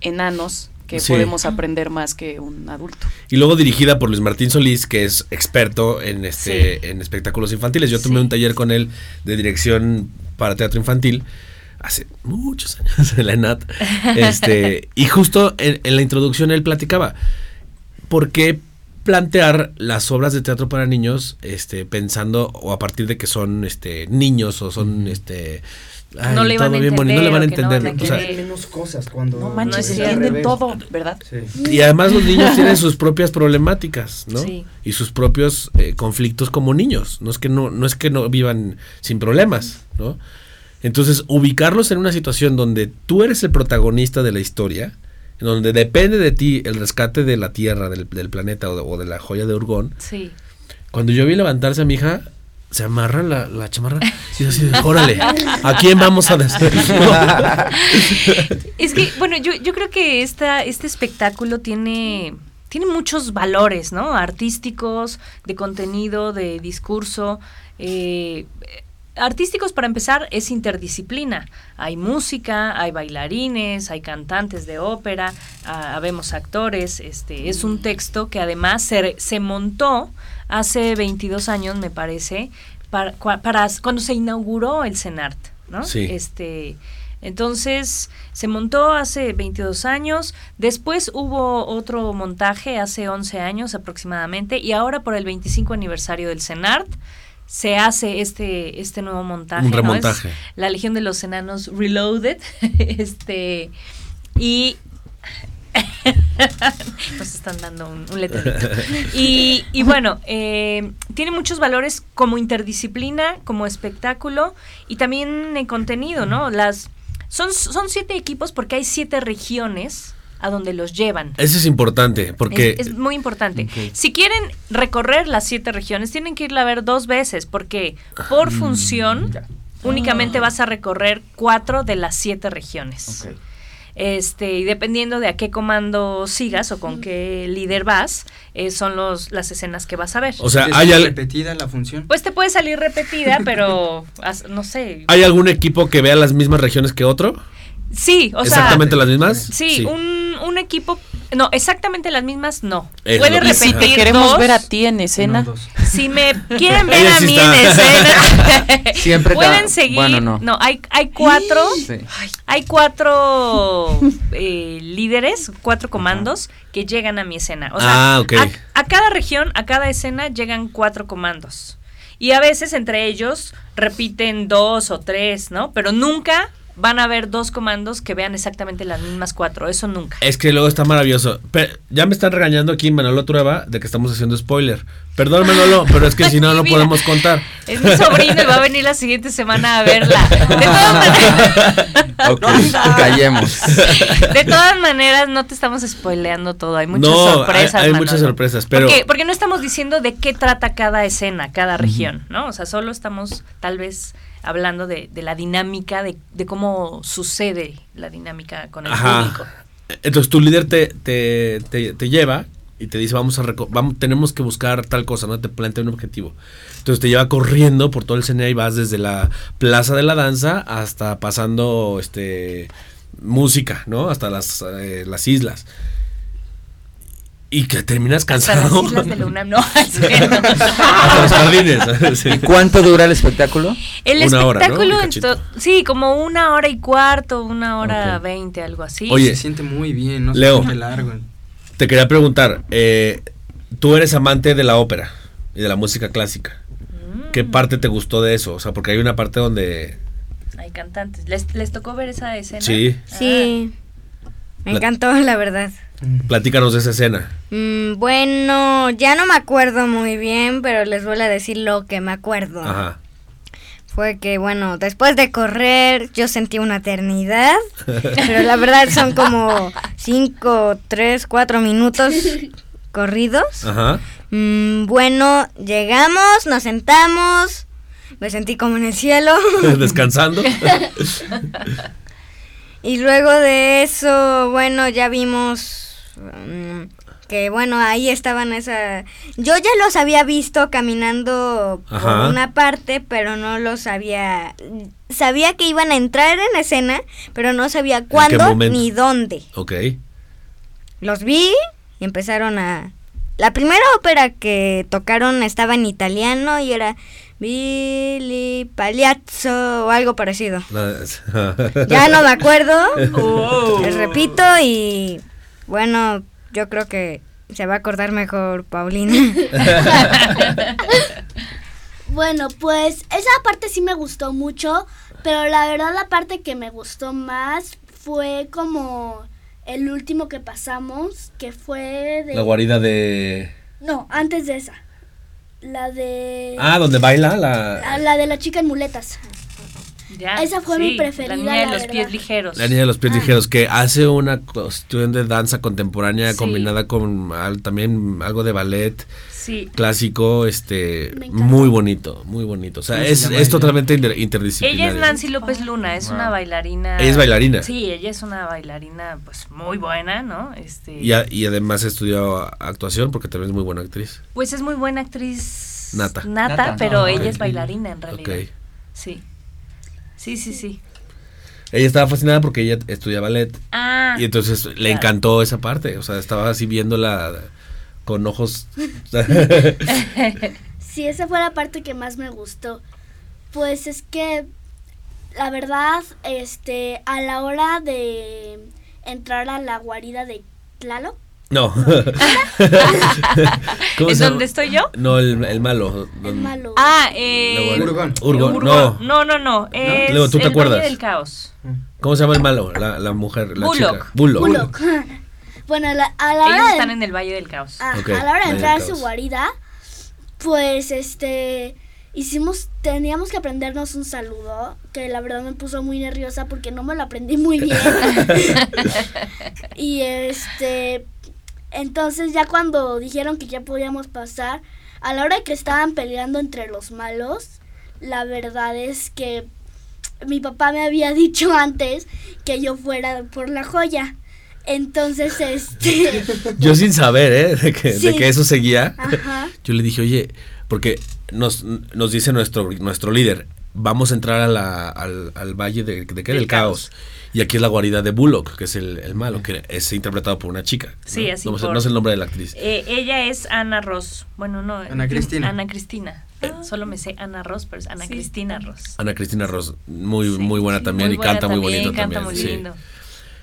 enanos que Sí. podemos aprender más que un adulto. Y luego dirigida por Luis Martín Solís, que es experto en este Sí. en espectáculos infantiles. Yo tomé Sí. un taller con él de dirección para teatro infantil hace muchos años en la ENAT. Este, y justo en, en la introducción él platicaba por qué plantear las obras de teatro para niños este pensando o a partir de que son este niños o son este ay, No le todo bien bonito, no le entender van a no entender. van a o sea, querer. menos cosas cuando No No manches, es entienden todo, ¿verdad? Sí. Y además los niños tienen sus propias problemáticas, ¿no? Sí. Y sus propios eh, conflictos como niños. No es que no, no es que no vivan sin problemas, ¿no? Entonces, ubicarlos en una situación donde tú eres el protagonista de la historia, en donde depende de ti el rescate de la tierra, del, del planeta o de, o de la joya de Urgón. Sí. Cuando yo vi levantarse a mi hija, se amarra la, la chamarra y así, órale, ¿a quién vamos a decir? Es que, bueno, yo, yo creo que esta, este espectáculo tiene, tiene muchos valores, ¿no? Artísticos, de contenido, de discurso. eh, artísticos, para empezar, es interdisciplina. Hay música, hay bailarines, hay cantantes de ópera, ah, habemos actores. Este, es un texto que además se, se montó hace 22 años, me parece, para, cua- para cuando se inauguró el CENART, ¿no? Sí. Este, entonces, se montó hace 22 años, después hubo otro montaje hace 11 años aproximadamente, y ahora por el 25 aniversario del CENART se hace este, este nuevo montaje. Un remontaje. la Legión de los Enanos Reloaded. este, y nos están dando un, un letrerito. Y, y bueno, eh, tiene muchos valores como interdisciplina, como espectáculo y también en contenido, ¿no? Las son, son siete equipos porque hay siete regiones a donde los llevan. Eso es importante, porque Es, es muy importante. Si quieren recorrer las siete regiones, tienen que irla a ver dos veces, porque por Mm, función únicamente vas a recorrer cuatro de las siete regiones. Ok. Este, y dependiendo de a qué comando sigas o con qué líder vas, eh, son los, las escenas que vas a ver. o sea, ¿Es hay, al- repetida la función? Pues te puede salir repetida, pero as- no sé. ¿hay algún equipo que vea las mismas regiones que otro? Sí, o sea. ¿Exactamente las mismas? Sí, Un, un equipo. No, exactamente las mismas no. Es Puede Y si repetir. te queremos dos. ver a ti en escena. Si me quieren ver a mí en escena, Siempre pueden seguir. bueno, no. hay, hay cuatro. Sí. Hay cuatro eh, líderes, cuatro comandos que llegan a mi escena. O sea, Ah, ok. a, a cada región, a cada escena llegan cuatro comandos. Y a veces entre ellos repiten dos o tres, ¿no? Pero nunca van a haber dos comandos que vean exactamente las mismas cuatro. Eso nunca. Es que luego está maravilloso. Pe- ya me están regañando aquí Manolo Trueba de que estamos haciendo spoiler. Perdón, Manolo, pero es que si no, no Mira. podemos contar. Es mi sobrino y va a venir la siguiente semana a verla. De todas maneras, callemos. de todas maneras, no te estamos spoileando todo. Hay muchas No, hay- sorpresas. hay Manolo. muchas sorpresas, pero- Porque, porque no estamos diciendo de qué trata cada escena, cada región, ¿no? O sea, solo estamos tal vez hablando de, de la dinámica, de, de cómo sucede la dinámica con el público. Entonces tu líder te, te, te, te lleva y te dice, vamos a vamos, tenemos que buscar tal cosa, ¿no? Te plantea un objetivo. Entonces te lleva corriendo por todo el CNA y vas desde la plaza de la danza hasta pasando este música, ¿no? Hasta las, eh, las islas. Y que terminas cansado. de la UNAM, no. no. Los. ¿Y cuánto dura el espectáculo? El Una hora, ¿no? espectáculo, cachito. to- sí, como una hora y cuarto, una hora veinte, algo así. Oye, Se siente muy bien, no Leo. se largo. Te quería preguntar, eh, tú eres amante de la ópera y de la música clásica. Mm. ¿Qué parte te gustó de eso? O sea, porque hay una parte donde... Hay cantantes. ¿Les, les tocó ver esa escena? Sí, Sí. Me encantó, la verdad. Platícanos de esa escena. Mm, bueno, ya no me acuerdo muy bien, pero les voy a decir lo que me acuerdo. Ajá. Fue que, bueno, después de correr yo sentí una eternidad, pero la verdad son como cinco, tres, cuatro minutos corridos. Ajá. Mm, bueno, llegamos, nos sentamos, me sentí como en el cielo. Descansando. Y luego de eso, bueno, ya vimos mm, que, bueno, ahí estaban esa... Yo ya los había visto caminando por Ajá. una parte, pero no los había... Sabía que iban a entrar en escena, pero no sabía cuándo ni dónde. ok. Los vi y empezaron a... La primera ópera que tocaron estaba en italiano y era Billy Pagliazzo o algo parecido. Ya no me acuerdo. Oh. Les repito y bueno, yo creo que se va a acordar mejor Paulina. Bueno, pues esa parte sí me gustó mucho, pero la verdad la parte que me gustó más fue como el último que pasamos, que fue de... La guarida de... No, antes de esa. La de... Ah, donde baila Ah, la... La de la chica en muletas. Ya, Esa fue mi preferida, La niña de la los verdad. pies ligeros. La niña de los pies Ah. ligeros, que hace una cuestión de danza contemporánea Sí. combinada con al- también algo de ballet Sí. clásico, este, muy bonito, muy bonito. O sea, ¿Cómo se es, es ella? totalmente inter- Ella interdisciplinaria. es Nancy López Luna, es una bailarina. Ella es bailarina. Sí, ella es una bailarina pues muy buena, ¿no? Este Y, a- y además estudió actuación porque también es muy buena actriz. pues es muy buena actriz Nata. Nata. pero Ah, ella es bailarina en realidad. Ok. Sí. Sí, sí, sí. Ella estaba fascinada porque ella estudia ballet Ah. y entonces le encantó esa parte. O sea, estaba así viéndola con ojos. Sí, esa fue la parte que más me gustó. Pues es que, la verdad, este, a la hora de entrar a la guarida de Tlaloc, no. ¿Cómo ¿En se llama? dónde estoy yo? No, el, el malo. el malo. Ah, eh Urgón. Urgón, no. No, no, no. Es Luego, ¿tú te el acuerdas? Valle del Caos. ¿Cómo se llama el malo? La, la mujer, la Bullock. chica. Bullock. Bullock. bueno, a la, a la Ellos hora de, están en el Valle del Caos. ah, Ok, a la hora de entrar a su guarida, pues este hicimos teníamos que aprendernos un saludo que la verdad me puso muy nerviosa porque no me lo aprendí muy bien y este entonces ya cuando dijeron que ya podíamos pasar a la hora que estaban peleando entre los malos la verdad es que mi papá me había dicho antes que yo fuera por la joya entonces este Yo sin saber, ¿eh? De que, de que eso seguía. ajá Yo le dije, oye, porque nos, nos dice nuestro, nuestro líder, vamos a entrar a la- al, al valle de, de qué? Del caos. Y aquí es la guarida de Bullock, que es el, el malo, que es interpretado por una chica. Sí, ¿no? así No, no sé el nombre de la actriz. Eh, ella es Ana Ross. Bueno, no. Ana Cristina. Ana Cristina. Solo me sé Ana Ross, pero es Ana Sí. Cristina Ross. Ana Cristina Ross, muy, Sí, muy buena sí, también muy y buena canta muy también, bonito canta también. muy sí. lindo.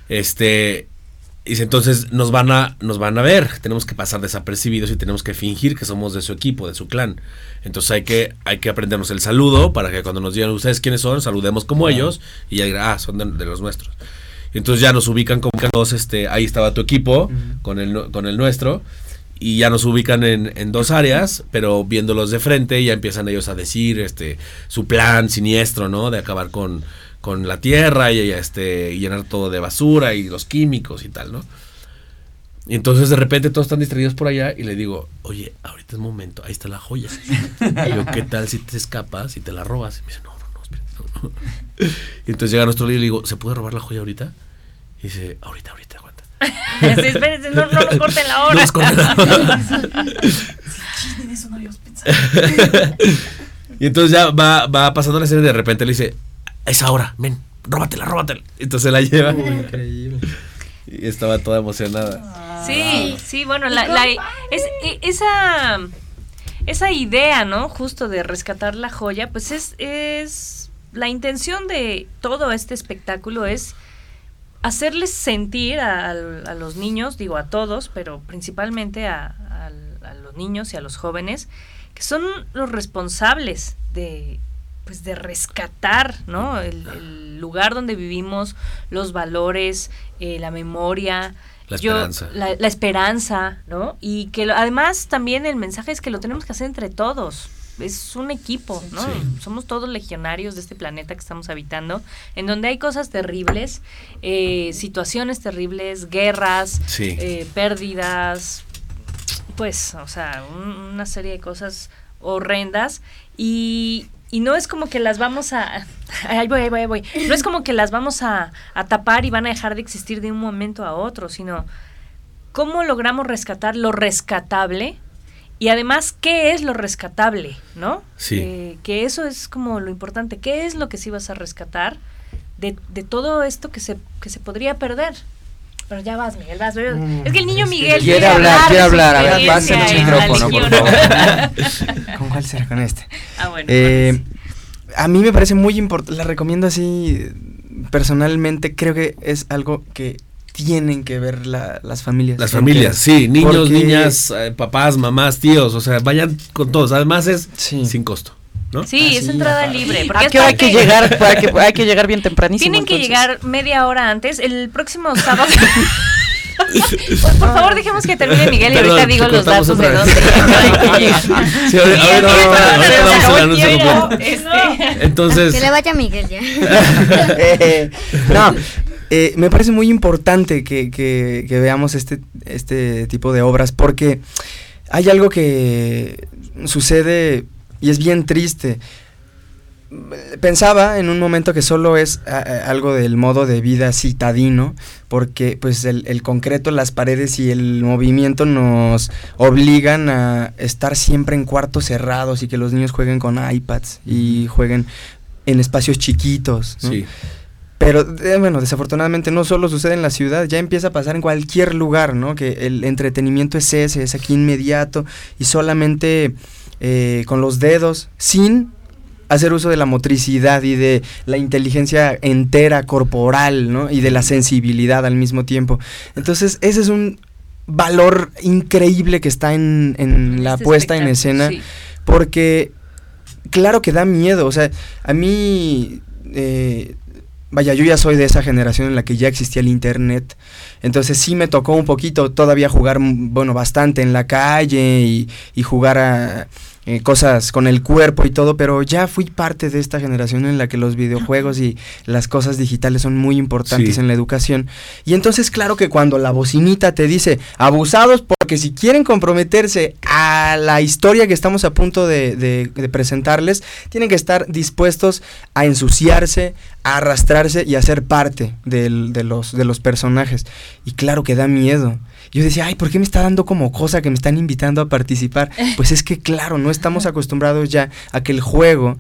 Este, dice, entonces nos van a, nos van a ver, tenemos que pasar desapercibidos y tenemos que fingir que somos de su equipo, de su clan. Entonces hay que, hay que aprendernos el saludo para que cuando nos digan ustedes quiénes son, saludemos como ellos y ya dirán, ah, son de, de los nuestros. Y entonces ya nos ubican como dos, este, ahí estaba tu equipo con el, con el nuestro. Y ya nos ubican en, en dos áreas, pero viéndolos de frente ya empiezan ellos a decir este su plan siniestro, ¿no? De acabar con, con la tierra y este y llenar todo de basura y los químicos y tal, ¿no? Y entonces de repente todos están distraídos por allá y le digo, oye, ahorita es momento, ahí está la joya. Y yo, ¿qué tal si te escapas y te la robas? Y me dice, no, no, no, espera, no, no". Y entonces llega nuestro líder y le digo, ¿se puede robar la joya ahorita? Y dice, ahorita, ahorita, aguanta. Sí, espérense, no, no nos corten la hora. No nos corten la hora. En eso no habíamos pensado. Y entonces ya va, va pasando la escena y de repente le dice, es ahora, ven, róbatela, róbatela. Entonces la lleva. Increíble. Y estaba toda emocionada. Sí, sí, bueno, la, la- es, e- esa, esa idea, ¿no? Justo de rescatar la joya, pues es, es la intención de todo este espectáculo es hacerles sentir a, los niños, digo a todos, pero principalmente a, al- a los niños y a los jóvenes, que son los responsables de pues de rescatar, ¿no? El, el lugar donde vivimos, los valores, eh, la memoria, La yo- esperanza. la, la esperanza, ¿no? Y que lo- además también el mensaje es que lo tenemos que hacer entre todos. Es un equipo, ¿no? Sí. Somos todos legionarios de este planeta que estamos habitando, en donde hay cosas terribles, eh, situaciones terribles, guerras, Sí. eh, pérdidas, pues, o sea, un- una serie de cosas horrendas y, y no es como que las vamos a... Ahí voy, ahí voy, ahí voy. No es como que las vamos a, a tapar y van a dejar de existir de un momento a otro, sino cómo logramos rescatar lo rescatable y además qué es lo rescatable, ¿no? Sí. Eh, que eso es como lo importante. ¿Qué es lo que sí vas a rescatar de, de todo esto que se, que se podría perder? Pero ya vas, Miguel, vas. Mm, es que el niño es que- Miguel Quiere quiere hablar, quiere hablar. A ver, pásenle el micrófono, por Legión. ¿Con cuál será con este? ah, bueno. Eh, a mí me parece muy importante, la recomiendo así personalmente, creo que es algo que tienen que ver la- las familias. Las familias, sí, niños, Porque- niñas, eh, papás, mamás, tíos, o sea, vayan con todos. Además es Sí. sin costo, ¿no? sí, Ah, es sí, entrada libre. Porque ¿A es qué hora hay que llegar? Para que, hay que llegar bien tempranísimo. Tienen que entonces. llegar media hora antes. El próximo sábado. Pues, por favor, dejemos que termine Miguel y Perdón, ahorita digo los datos de dónde. vez. hay que llegar. Sí, ahorita, Quiero, completo. este, Entonces, Que le vaya a Miguel ya. no, eh, me parece muy importante que, que- que veamos este, este tipo de obras porque hay algo que sucede y es bien triste. Pensaba en un momento que solo es a- a- algo del modo de vida citadino, porque pues el, el concreto, las paredes y el movimiento nos obligan a estar siempre en cuartos cerrados y que los niños jueguen con iPads y jueguen en espacios chiquitos. ¿no? sí. Pero eh, bueno, desafortunadamente no solo sucede en la ciudad, ya empieza a pasar en cualquier lugar, ¿no? Que el entretenimiento es ese, es aquí inmediato y solamente eh, con los dedos, sin hacer uso de la motricidad y de la inteligencia entera corporal, ¿no? Y de la sensibilidad al mismo tiempo. Entonces, ese es un valor increíble que está en, en la este puesta en escena sí. porque claro que da miedo, o sea, a mí, eh, vaya, yo ya soy de esa generación en la que ya existía el internet, entonces sí me tocó un poquito todavía jugar, bueno, bastante en la calle y, y jugar a eh, cosas con el cuerpo y todo, pero ya fui parte de esta generación en la que los videojuegos y las cosas digitales son muy importantes Sí. en la educación. Y entonces claro que cuando la bocinita te dice abusados porque si quieren comprometerse a la historia que estamos a punto de, de- de presentarles, tienen que estar dispuestos a ensuciarse, a arrastrarse y a ser parte del- de, los, de los personajes. Y claro que da miedo. Yo decía, ay, ¿por qué me está dando como cosa que me están invitando a participar? Pues es que, claro, no estamos acostumbrados ya a que el juego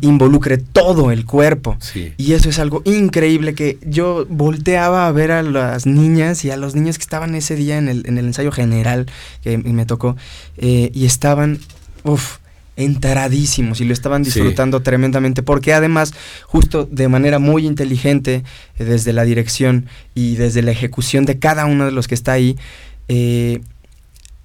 involucre todo el cuerpo. Sí. Y eso es algo increíble que yo volteaba a ver a las niñas y a los niños que estaban ese día en el, en el ensayo general que me tocó eh, y estaban, uff, enteradísimos y lo estaban Sí. disfrutando tremendamente porque además justo de manera muy inteligente eh, desde la dirección y desde la ejecución de cada uno de los que está ahí eh,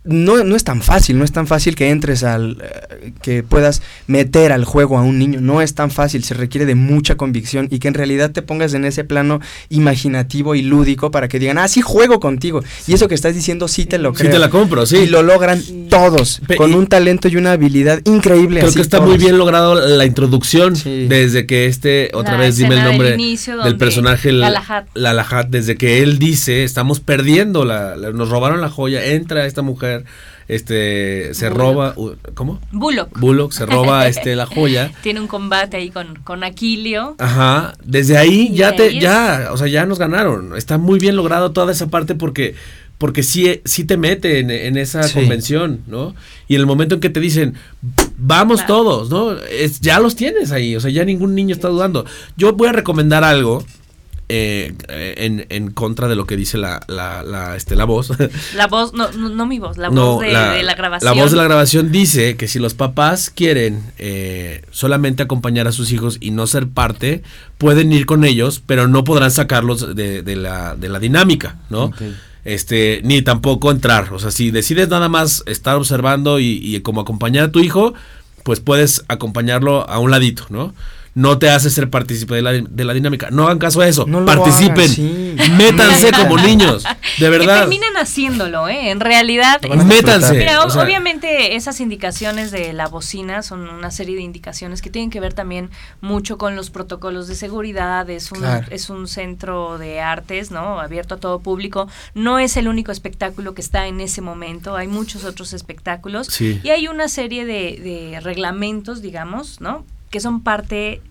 no, no es tan fácil, no es tan fácil que entres al, eh, que puedas meter al juego a un niño, no es tan fácil, se requiere de mucha convicción y que en realidad te pongas en ese plano imaginativo y lúdico para que digan, ah, sí juego contigo, y eso que estás diciendo sí te lo Sí creo. te la compro, sí. Y lo logran todos, Pe- con un talento y una habilidad increíble. Creo así que está todos. muy bien logrado la introducción Sí. desde que este, otra La vez dime el del nombre del donde personaje, el- Galahad. Galahad, desde que él dice, estamos perdiendo, la, la- nos robaron la joya, entra esta mujer, este, se Bullock. roba, ¿cómo? Bullock. Bullock se roba este la joya. Tiene un combate ahí con, con Aquilio. Ajá, desde ahí Y ya te, ya, o sea, ya nos ganaron. Está muy bien logrado toda esa parte porque, porque sí, sí te mete en, en esa Sí. convención, ¿no? Y en el momento en que te dicen, vamos Claro. todos, ¿no? Es, ya los tienes ahí, o sea, ya ningún niño está dudando. Yo voy a recomendar algo. Eh, en, en contra de lo que dice la, la, la, este, la voz. La voz, no, no, no mi voz, la No, voz de la, de la grabación. La voz de la grabación dice que si los papás quieren eh, solamente acompañar a sus hijos y no ser parte, pueden ir con ellos, pero no podrán sacarlos de, de la, de la dinámica, ¿no? Este, ni tampoco entrar. O sea, si decides nada más estar observando y, y como acompañar a tu hijo, pues puedes acompañarlo a un ladito, ¿no? No te hace ser partícipe de la, de la dinámica. No hagan caso a eso. No Participen. hagan, sí. Métanse como niños. De Que verdad. terminan haciéndolo, ¿eh? En realidad. A Métanse. Mira, o sea, obviamente esas indicaciones de la bocina son una serie de indicaciones que tienen que ver también mucho con los protocolos de seguridad, es un, Claro. es un centro de artes, ¿no? Abierto a todo público. No es el único espectáculo que está en ese momento, hay muchos otros espectáculos. Sí. Y hay una serie de, de reglamentos, digamos, ¿no? Que son parte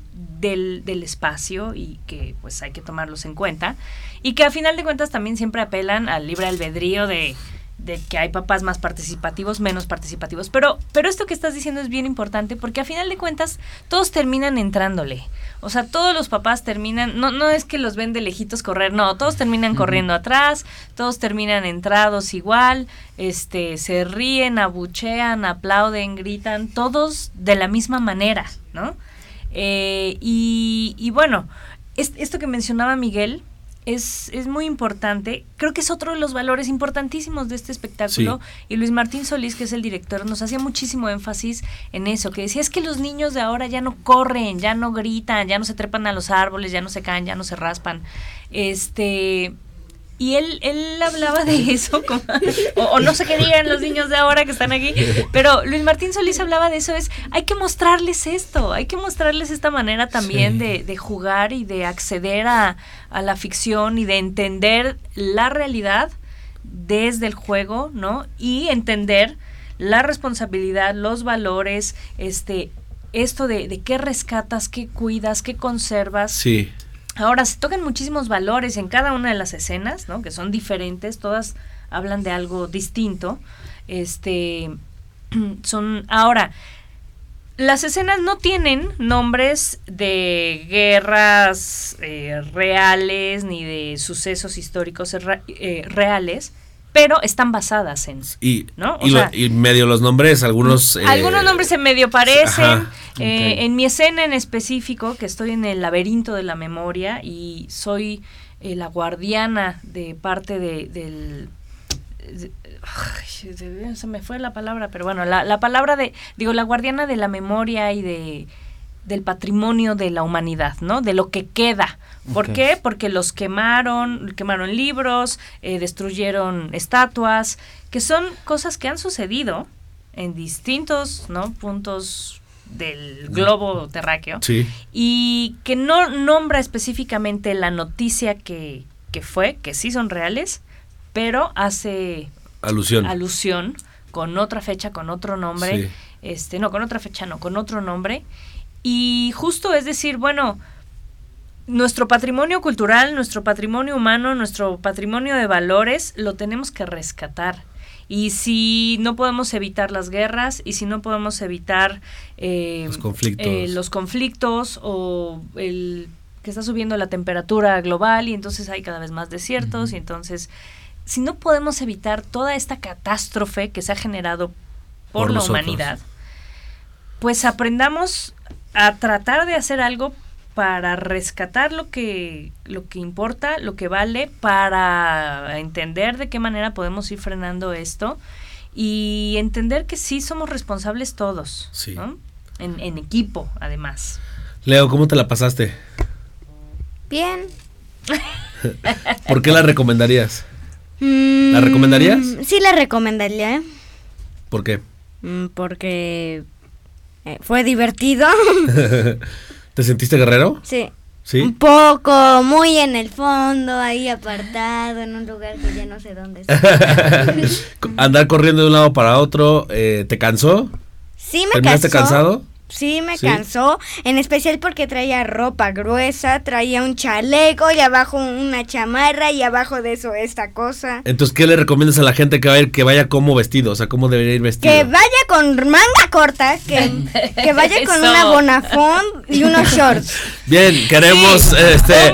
del, del espacio y que pues hay que tomarlos en cuenta. Y que a final de cuentas también siempre apelan al libre albedrío de, de que hay papás más participativos, menos participativos. Pero, pero esto que estás diciendo es bien importante porque a final de cuentas todos terminan entrándole. O sea, todos los papás terminan, no, no es que los ven de lejitos correr, no, todos terminan corriendo atrás, todos terminan entrados igual, este, se ríen, abuchean, aplauden, gritan, todos de la misma manera, ¿no? Eh, y, y bueno, es- esto que mencionaba Miguel es, es muy importante. Creo que es otro de los valores importantísimos de este espectáculo. Y Luis Martín Solís, que es el director, nos hacía muchísimo énfasis en eso, que decía es que los niños de ahora ya no corren, ya no gritan, ya no se trepan a los árboles, ya no se caen, ya no se raspan. Este Y él, él hablaba de eso, como- o, o no sé qué digan los niños de ahora que están aquí, pero Luis Martín Solís hablaba de eso, es, hay que mostrarles esto, hay que mostrarles esta manera también Sí. de, de jugar y de acceder a, a la ficción y de entender la realidad desde el juego, ¿no? Y entender la responsabilidad, los valores, este, esto de, de qué rescatas, qué cuidas, qué conservas. Sí. Ahora, se tocan muchísimos valores en cada una de las escenas, ¿no? Que son diferentes, todas hablan de algo distinto. Este, son, ahora, las escenas no tienen nombres de guerras eh, reales ni de sucesos históricos re- eh, reales, pero están basadas en... Y, ¿No? O y, lo- sea- y medio los nombres, algunos... eh, Algunos nombres se medio parecen. ajá, Eh. En mi escena en específico, que estoy en el laberinto de la memoria y soy eh, la guardiana de parte de, del... de- ay, de- se me fue la palabra, pero bueno, la, la palabra de, digo, la guardiana de la memoria y de del patrimonio de la humanidad, ¿no? De lo que queda. ¿Por qué? Porque los quemaron, quemaron libros, eh, destruyeron estatuas, que son cosas que han sucedido en distintos, ¿no? Puntos del globo terráqueo Sí. y que no nombra específicamente la noticia que, que fue, que sí son reales, pero hace Alusión. alusión con otra fecha, con otro nombre, Sí. este, no, con otra fecha, no, con otro nombre. Y justo es decir, bueno, nuestro patrimonio cultural, nuestro patrimonio humano, nuestro patrimonio de valores, lo tenemos que rescatar. Y si no podemos evitar las guerras, y si no podemos evitar eh, Los conflictos. eh, los conflictos o el que está subiendo la temperatura global y entonces hay cada vez más desiertos y entonces si no podemos evitar toda esta catástrofe que se ha generado por, Por la nosotros. humanidad, pues aprendamos a tratar de hacer algo para rescatar lo que lo que importa, lo que vale, para entender de qué manera podemos ir frenando esto y entender que sí somos responsables todos, Sí. ¿no? En, en equipo, además. Leo, ¿cómo te la pasaste? Bien. ¿Por qué la recomendarías? Mm, ¿La recomendarías? Sí, la recomendaría. ¿eh? ¿Por qué? Mm, Porque eh, fue divertido. ¿Te sentiste guerrero? sí. Sí. Un poco, muy en el fondo, ahí apartado, en un lugar que ya no sé dónde está. Andar corriendo de un lado para otro, eh, ¿te cansó? Sí me ¿Terminaste cansó. cansado? Sí, me ¿Sí? cansó, en especial porque traía ropa gruesa, traía un chaleco y abajo una chamarra y abajo de eso esta cosa. Entonces, ¿qué le recomiendas a la gente que, va a ir, que vaya como vestido? O sea, ¿cómo debería ir vestido? Que vaya con manga corta, que, que vaya con una bonafón y unos shorts. Bien, queremos Sí, este,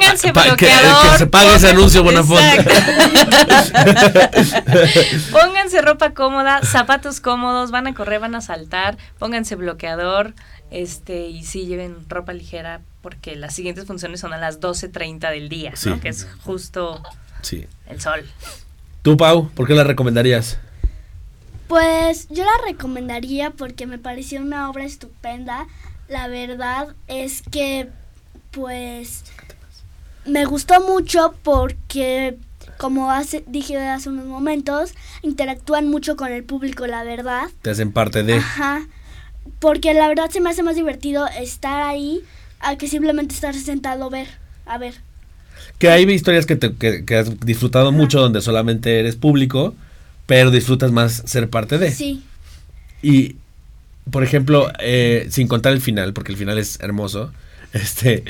que, que se pague ese anuncio, Bonafont. Pónganse ropa cómoda, zapatos cómodos, van a correr, van a saltar, pónganse bloqueador, este, y sí lleven ropa ligera porque las siguientes funciones son a las 12.30 del día, Sí. ¿no? Que es justo Sí. el sol. Tú, Pau, ¿por qué la recomendarías? Pues yo la recomendaría porque me pareció una obra estupenda. La verdad es que, pues, me gustó mucho porque, como hace, dije hace unos momentos, interactúan mucho con el público, la verdad. Te hacen parte de... Ajá. Porque la verdad se me hace más divertido estar ahí a que simplemente estar sentado a ver. A ver. Que hay historias que, te, que, que has disfrutado mucho donde solamente eres público, pero disfrutas más ser parte de. Sí. Y, por ejemplo, eh, sin contar el final, porque el final es hermoso, este...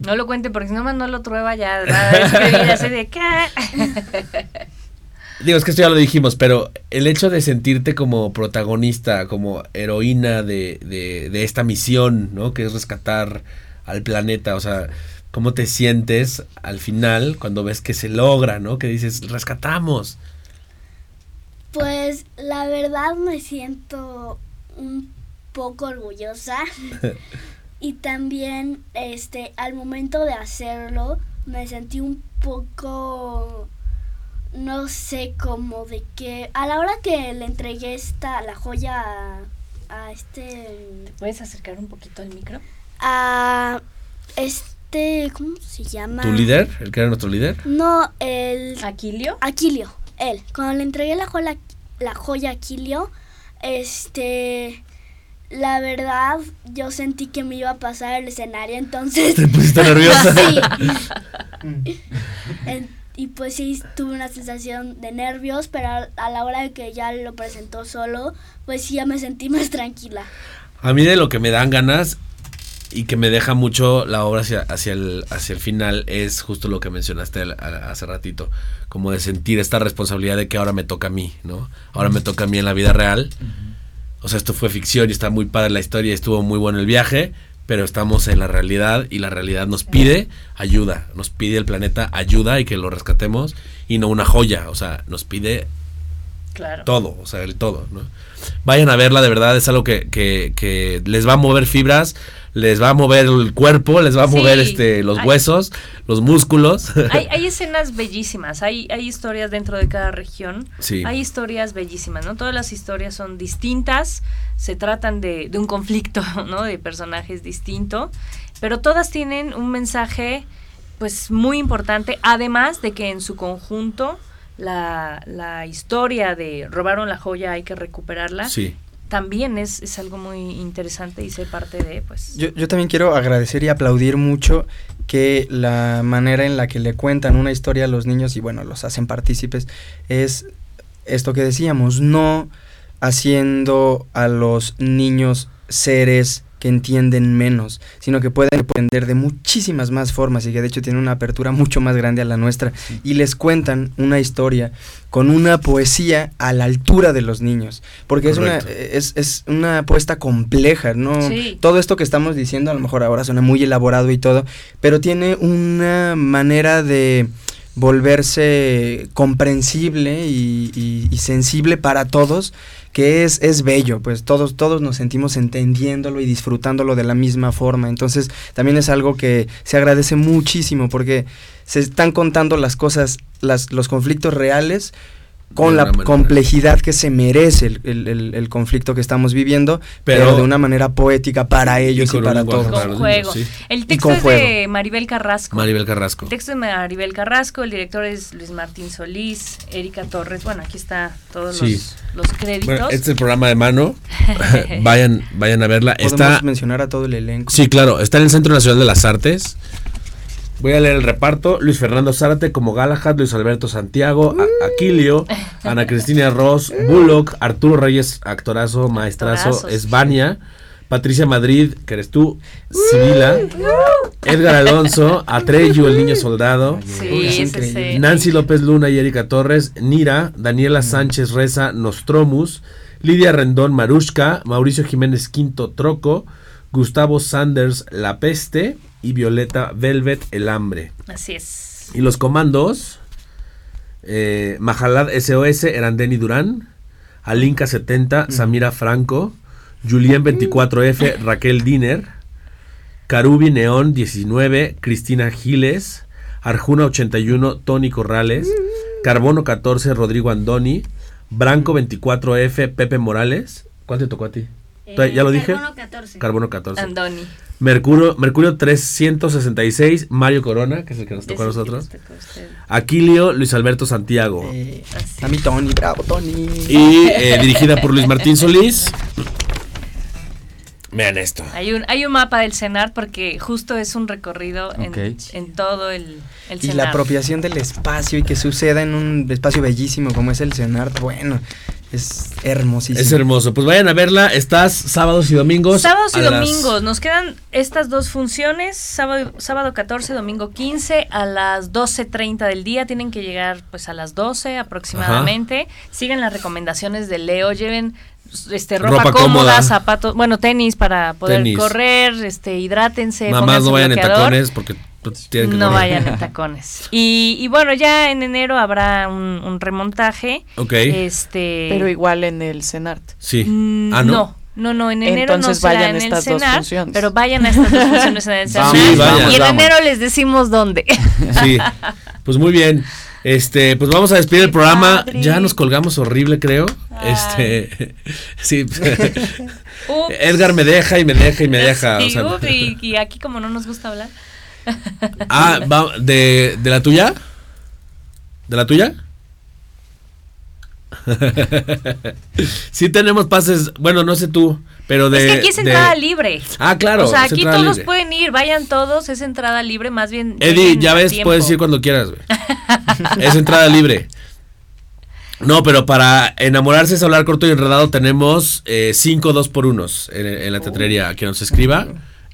No lo cuente porque si no más no lo trueba ya va a escribir así de ¿qué? Digo, es que esto ya lo dijimos, pero el hecho de sentirte como protagonista, como heroína de, de, de esta misión, ¿no? Que es rescatar al planeta, o sea, ¿cómo te sientes al final cuando ves que se logra, ¿no? Que dices, rescatamos. Pues la verdad me siento un poco orgullosa y también este al momento de hacerlo me sentí un poco no sé cómo de que a la hora que le entregué esta la joya a, a este ¿Puedes acercar un poquito al micro? a es- este, ¿cómo se llama? ¿Tu líder? ¿El que era nuestro líder? No, el ¿Aquilio? Aquilio, él. Cuando le entregué la joya, la joya a Aquilio, este, la verdad, yo sentí que me iba a pasar el escenario, entonces... ¿Te pusiste nerviosa? Sí. En- y pues sí, tuve una sensación de nervios, pero a, a la hora de que ya lo presentó solo, pues sí, ya me sentí más tranquila. A mí de lo que me dan ganas y que me deja mucho la obra hacia, hacia, el, hacia el final es justo lo que mencionaste al- a- hace ratito, como de sentir esta responsabilidad de que ahora me toca a mí, ¿no? Ahora me toca a mí en la vida real. O sea, esto fue ficción y está muy padre la historia y estuvo muy bueno el viaje, pero estamos en la realidad y la realidad nos pide ayuda, nos pide el planeta ayuda y que lo rescatemos y no una joya, o sea, nos pide Claro. todo, o sea, el todo, ¿no? Vayan a verla, de verdad, es algo que, que, que les va a mover fibras, les va a mover el cuerpo, les va a Sí. mover este los huesos, los músculos. Hay, hay escenas bellísimas, hay, hay historias dentro de cada región, Sí. hay historias bellísimas, ¿no? Todas las historias son distintas, se tratan de, de un conflicto, ¿no? De personajes distinto, pero todas tienen un mensaje, pues, muy importante, además de que en su conjunto la, la historia de robaron la joya, hay que recuperarla, Sí. También es, es algo muy interesante y ser parte de, pues... Yo, yo también quiero agradecer y aplaudir mucho que la manera en la que le cuentan una historia a los niños y bueno, los hacen partícipes es esto que decíamos, no haciendo a los niños seres que entienden menos, sino que pueden aprender de muchísimas más formas y que de hecho tienen una apertura mucho más grande a la nuestra y les cuentan una historia con una poesía a la altura de los niños, porque es una, es, es una apuesta compleja, ¿no? Sí. Todo esto que estamos diciendo a lo mejor ahora suena muy elaborado y todo, pero tiene una manera de volverse comprensible y, sensible para todos que es, es bello, pues todos, todos nos sentimos entendiéndolo y disfrutándolo de la misma forma. Entonces también es algo que se agradece muchísimo porque se están contando las cosas, las, los conflictos reales con la manera. complejidad que se merece el, el- el- el conflicto que estamos viviendo, pero, Pero- de una manera poética para ellos y, para todos. Con los juego. sí. El texto con es de. Maribel Carrasco. Maribel Carrasco. El texto de Maribel Carrasco, el director es Luis Martín Solís, Erika Torres. Bueno, aquí está todos Sí. los, los créditos. Bueno, este es el programa de mano. vayan, vayan a verla. Podemos Está, mencionar a todo el elenco. sí, claro, está en el Centro Nacional de las Artes. Voy a leer el reparto. Luis Fernando Zárate como Galahad, Luis Alberto Santiago, A- Aquilio, Ana Cristina Ross, Bullock, Arturo Reyes, actorazo, maestrazo. Esbania, Patricia Madrid, que eres tú, Sibila, Edgar Alonso, Atreyu, el niño soldado, Sí, Nancy López Luna y Erika Torres, Nira, Daniela Sánchez Reza, Nostromus, Lidia Rendón Marushka, Mauricio Jiménez Quinto Troco, Gustavo Sanders La Peste y Violeta Velvet El Hambre. Así es. Y los comandos, eh, Majalad SOS, Erandeni Durán, Alinka 70, Samira Franco, Julien 24F, Raquel Diner, Carubi Neón 19, Cristina Giles, Arjuna 81, Tony Corrales, Carbono 14, Rodrigo Andoni, Branco 24F, Pepe Morales. ¿Cuál te tocó a ti? ¿Ya lo dije? Carbono 14. Carbono 14. Andoni. Mercurio, Mercurio 366, Mario Corona, que es el que nos tocó a nosotros. tocó a. Aquilio, Luis Alberto Santiago. Eh, a mí Tony, bravo Tony. Y eh, dirigida por Luis Martín Solís. Vean esto. Hay un, hay un mapa del CENAR porque justo es un recorrido en, en todo el, el Y la CENAR. apropiación del espacio y que suceda en un espacio bellísimo como es el CENART, bueno, es hermosísimo. Es hermoso. Pues vayan a verla. Estás sábados y domingos. Sábados y las- domingos, nos quedan estas dos funciones, sábado, sábado 14, domingo 15, a las 12.30 del día, tienen que llegar pues a las 12 aproximadamente. Sigan las recomendaciones de Leo, lleven este ropa, Ropa cómoda, cómoda. zapatos, bueno, tenis para poder Tenis. correr, este hidrátense, no vayan en tacones porque tienen que No correr. vayan en tacones. Y, y bueno, ya en enero habrá un, un remontaje. Ok. Este, Pero igual en el CENART. Sí. Mm, Ah, no. no. No, no, en enero Entonces no será vayan en estas el dos CENAR, funciones. pero vayan a estas dos funciones en el CENAR. Sí, vayan. y en vamos. enero les decimos dónde. Sí. Pues muy bien. Este, pues vamos a despedir el programa. padre. Ya nos colgamos horrible, creo. Ay. Este, sí. Edgar me deja y me deja y me deja. Sí, o sea, uf, y, y aquí como no nos gusta hablar. Ah, va- ¿de, ¿de la tuya? ¿De la tuya? sí tenemos pases, bueno, no sé tú, pero de... es que aquí es de- entrada libre. Ah, claro. o sea, aquí todos libre. pueden ir, vayan todos, es entrada libre, más bien. Eddie, ya ves, tiempo. puedes ir cuando quieras, güey. es entrada libre. No, pero para enamorarse es hablar corto y enredado tenemos 5 dos por unos en, en la tetrería. Que nos escriba,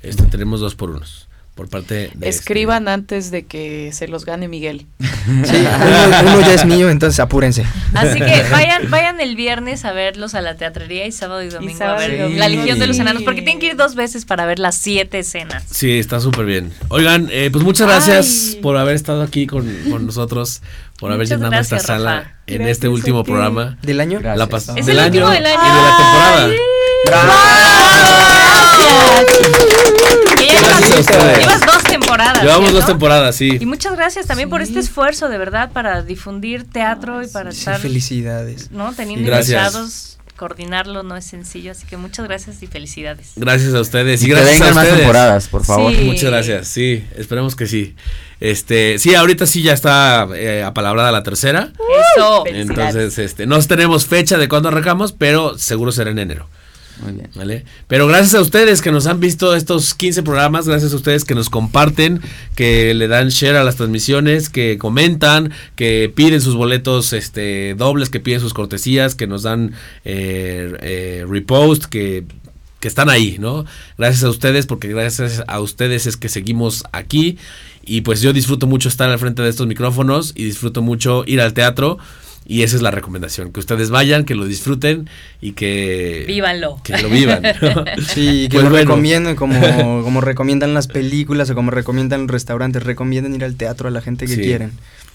este, tenemos dos por unos. Por parte de... este, Escriban antes de que se los gane Miguel. Sí, uno, uno ya es mío, entonces apúrense. Así que vayan, vayan el viernes a verlos a la teatrería y sábado y domingo sábado a ver. La Legión de los. Enanos, porque tienen que ir dos veces para ver las siete escenas. Sí, está súper bien. Oigan, eh, pues muchas gracias Ay. por haber estado aquí con, con nosotros, por haber Muchas llenado esta sala Rafa. en Gracias este último ti. programa. ¿Del año? Gracias. La Es del el año último del año. y de la temporada. Gracias a llevas, ustedes. llevas dos temporadas. Llevamos dos temporadas, Y sí. muchas gracias también por este esfuerzo, de verdad, para difundir teatro y para Sí, estar felicidades. ¿no? teniendo Gracias. invitados. Coordinarlo no es sencillo, así que muchas gracias y felicidades. Gracias a ustedes. Y Y que gracias a vengan más ustedes. temporadas, por favor. Sí. Muchas gracias, sí, esperemos que sí. Este, sí, ahorita sí ya está eh, apalabrada la tercera. Eso. Entonces, este, no tenemos fecha de cuándo arrancamos, pero seguro será en enero. Muy bien. ¿Vale? Pero gracias a ustedes que nos han visto estos 15 programas, gracias a ustedes que nos comparten, que le dan share a las transmisiones, que comentan, que piden sus boletos este, dobles, que piden sus cortesías, que nos dan eh, eh, repost, que, que están ahí, ¿no? Gracias a ustedes, porque gracias a ustedes es que seguimos aquí. Y pues yo disfruto mucho estar al frente de estos micrófonos y disfruto mucho ir al teatro. Y esa es la recomendación, que ustedes vayan, que lo disfruten y que... Vívanlo. Que lo vivan. ¿no? Sí, que Pues lo bueno. recomienden como, como recomiendan las películas o como recomiendan los restaurantes. Recomienden ir al teatro a la gente que Sí. quieren.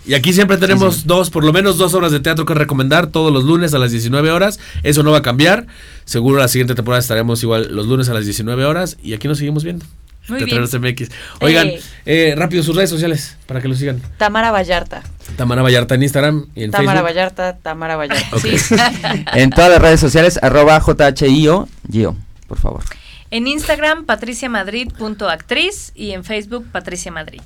Y aquí siempre tenemos dos, por lo menos dos horas de teatro que recomendar todos los lunes a las 19 horas. Eso no va a cambiar. Seguro la siguiente temporada estaremos igual los lunes a las 19 horas y aquí nos seguimos viendo. Muy Teatreros MX. Oigan, Eh. eh, rápido sus redes sociales para que lo sigan. Tamara Vallarta. Tamara Vallarta en Instagram y en Tamara Facebook. Vallarta, Tamara Vallarta. Sí. En todas las redes sociales, arroba JHIO, Gio, por favor. en Instagram, patriciamadrid.actriz y en Facebook, Patricia Madrid.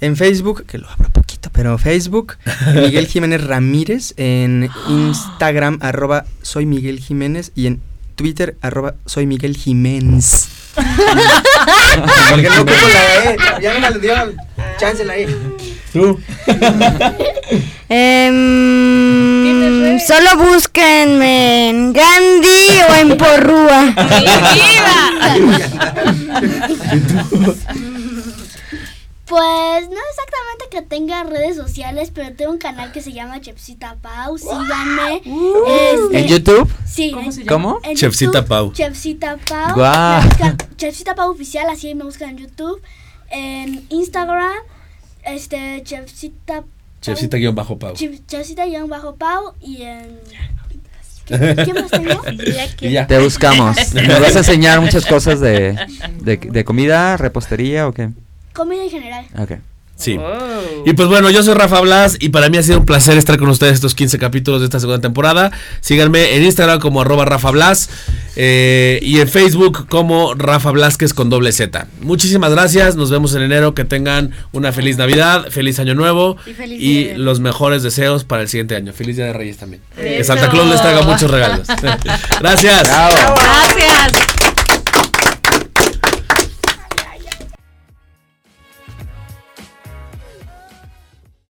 En Facebook, que lo abro poquito, pero Facebook, Miguel Jiménez Ramírez. En Instagram, arroba soy Miguel Jiménez. Y en Twitter, arroba soy Miguel Jiménez. Porque no ocupo la E. Ya me la dio. Chance la E. Tú. Em, solo búsquenme en Gandhi o en Porrúa. Pues no exactamente que tenga redes sociales, pero tengo un canal que se llama Chefcita Pau. Síganme. Este, ¿En YouTube? Sí. ¿Cómo en- se llama? ¿Cómo? en Chefcita YouTube, Pau. Chefcita Pau. Guau. Me buscan Chefcita Pau oficial, así me buscan en YouTube. En Instagram, este, Chefcita Pau. Chefcita guion bajo Pau. Chef- Chefcita guion bajo Pau y en... ¿Qué, qué más tengo? Y ya. Te buscamos. ¿Nos vas a enseñar muchas cosas de, de, de comida, repostería o qué? Comida en general. Ok. Sí. Y pues bueno, yo soy Rafa Blas y para mí ha sido un placer estar con ustedes estos 15 capítulos de esta segunda temporada. Síganme en Instagram como arroba Rafa Blas eh, y en Facebook como Rafa Blasquez con doble Z. Muchísimas gracias, nos vemos en enero, que tengan una feliz Navidad, feliz Año Nuevo Y feliz los mejores deseos para el siguiente año. Feliz Día de Reyes también. Que. Santa Claus les traiga muchos regalos. gracias. Bravo. Gracias.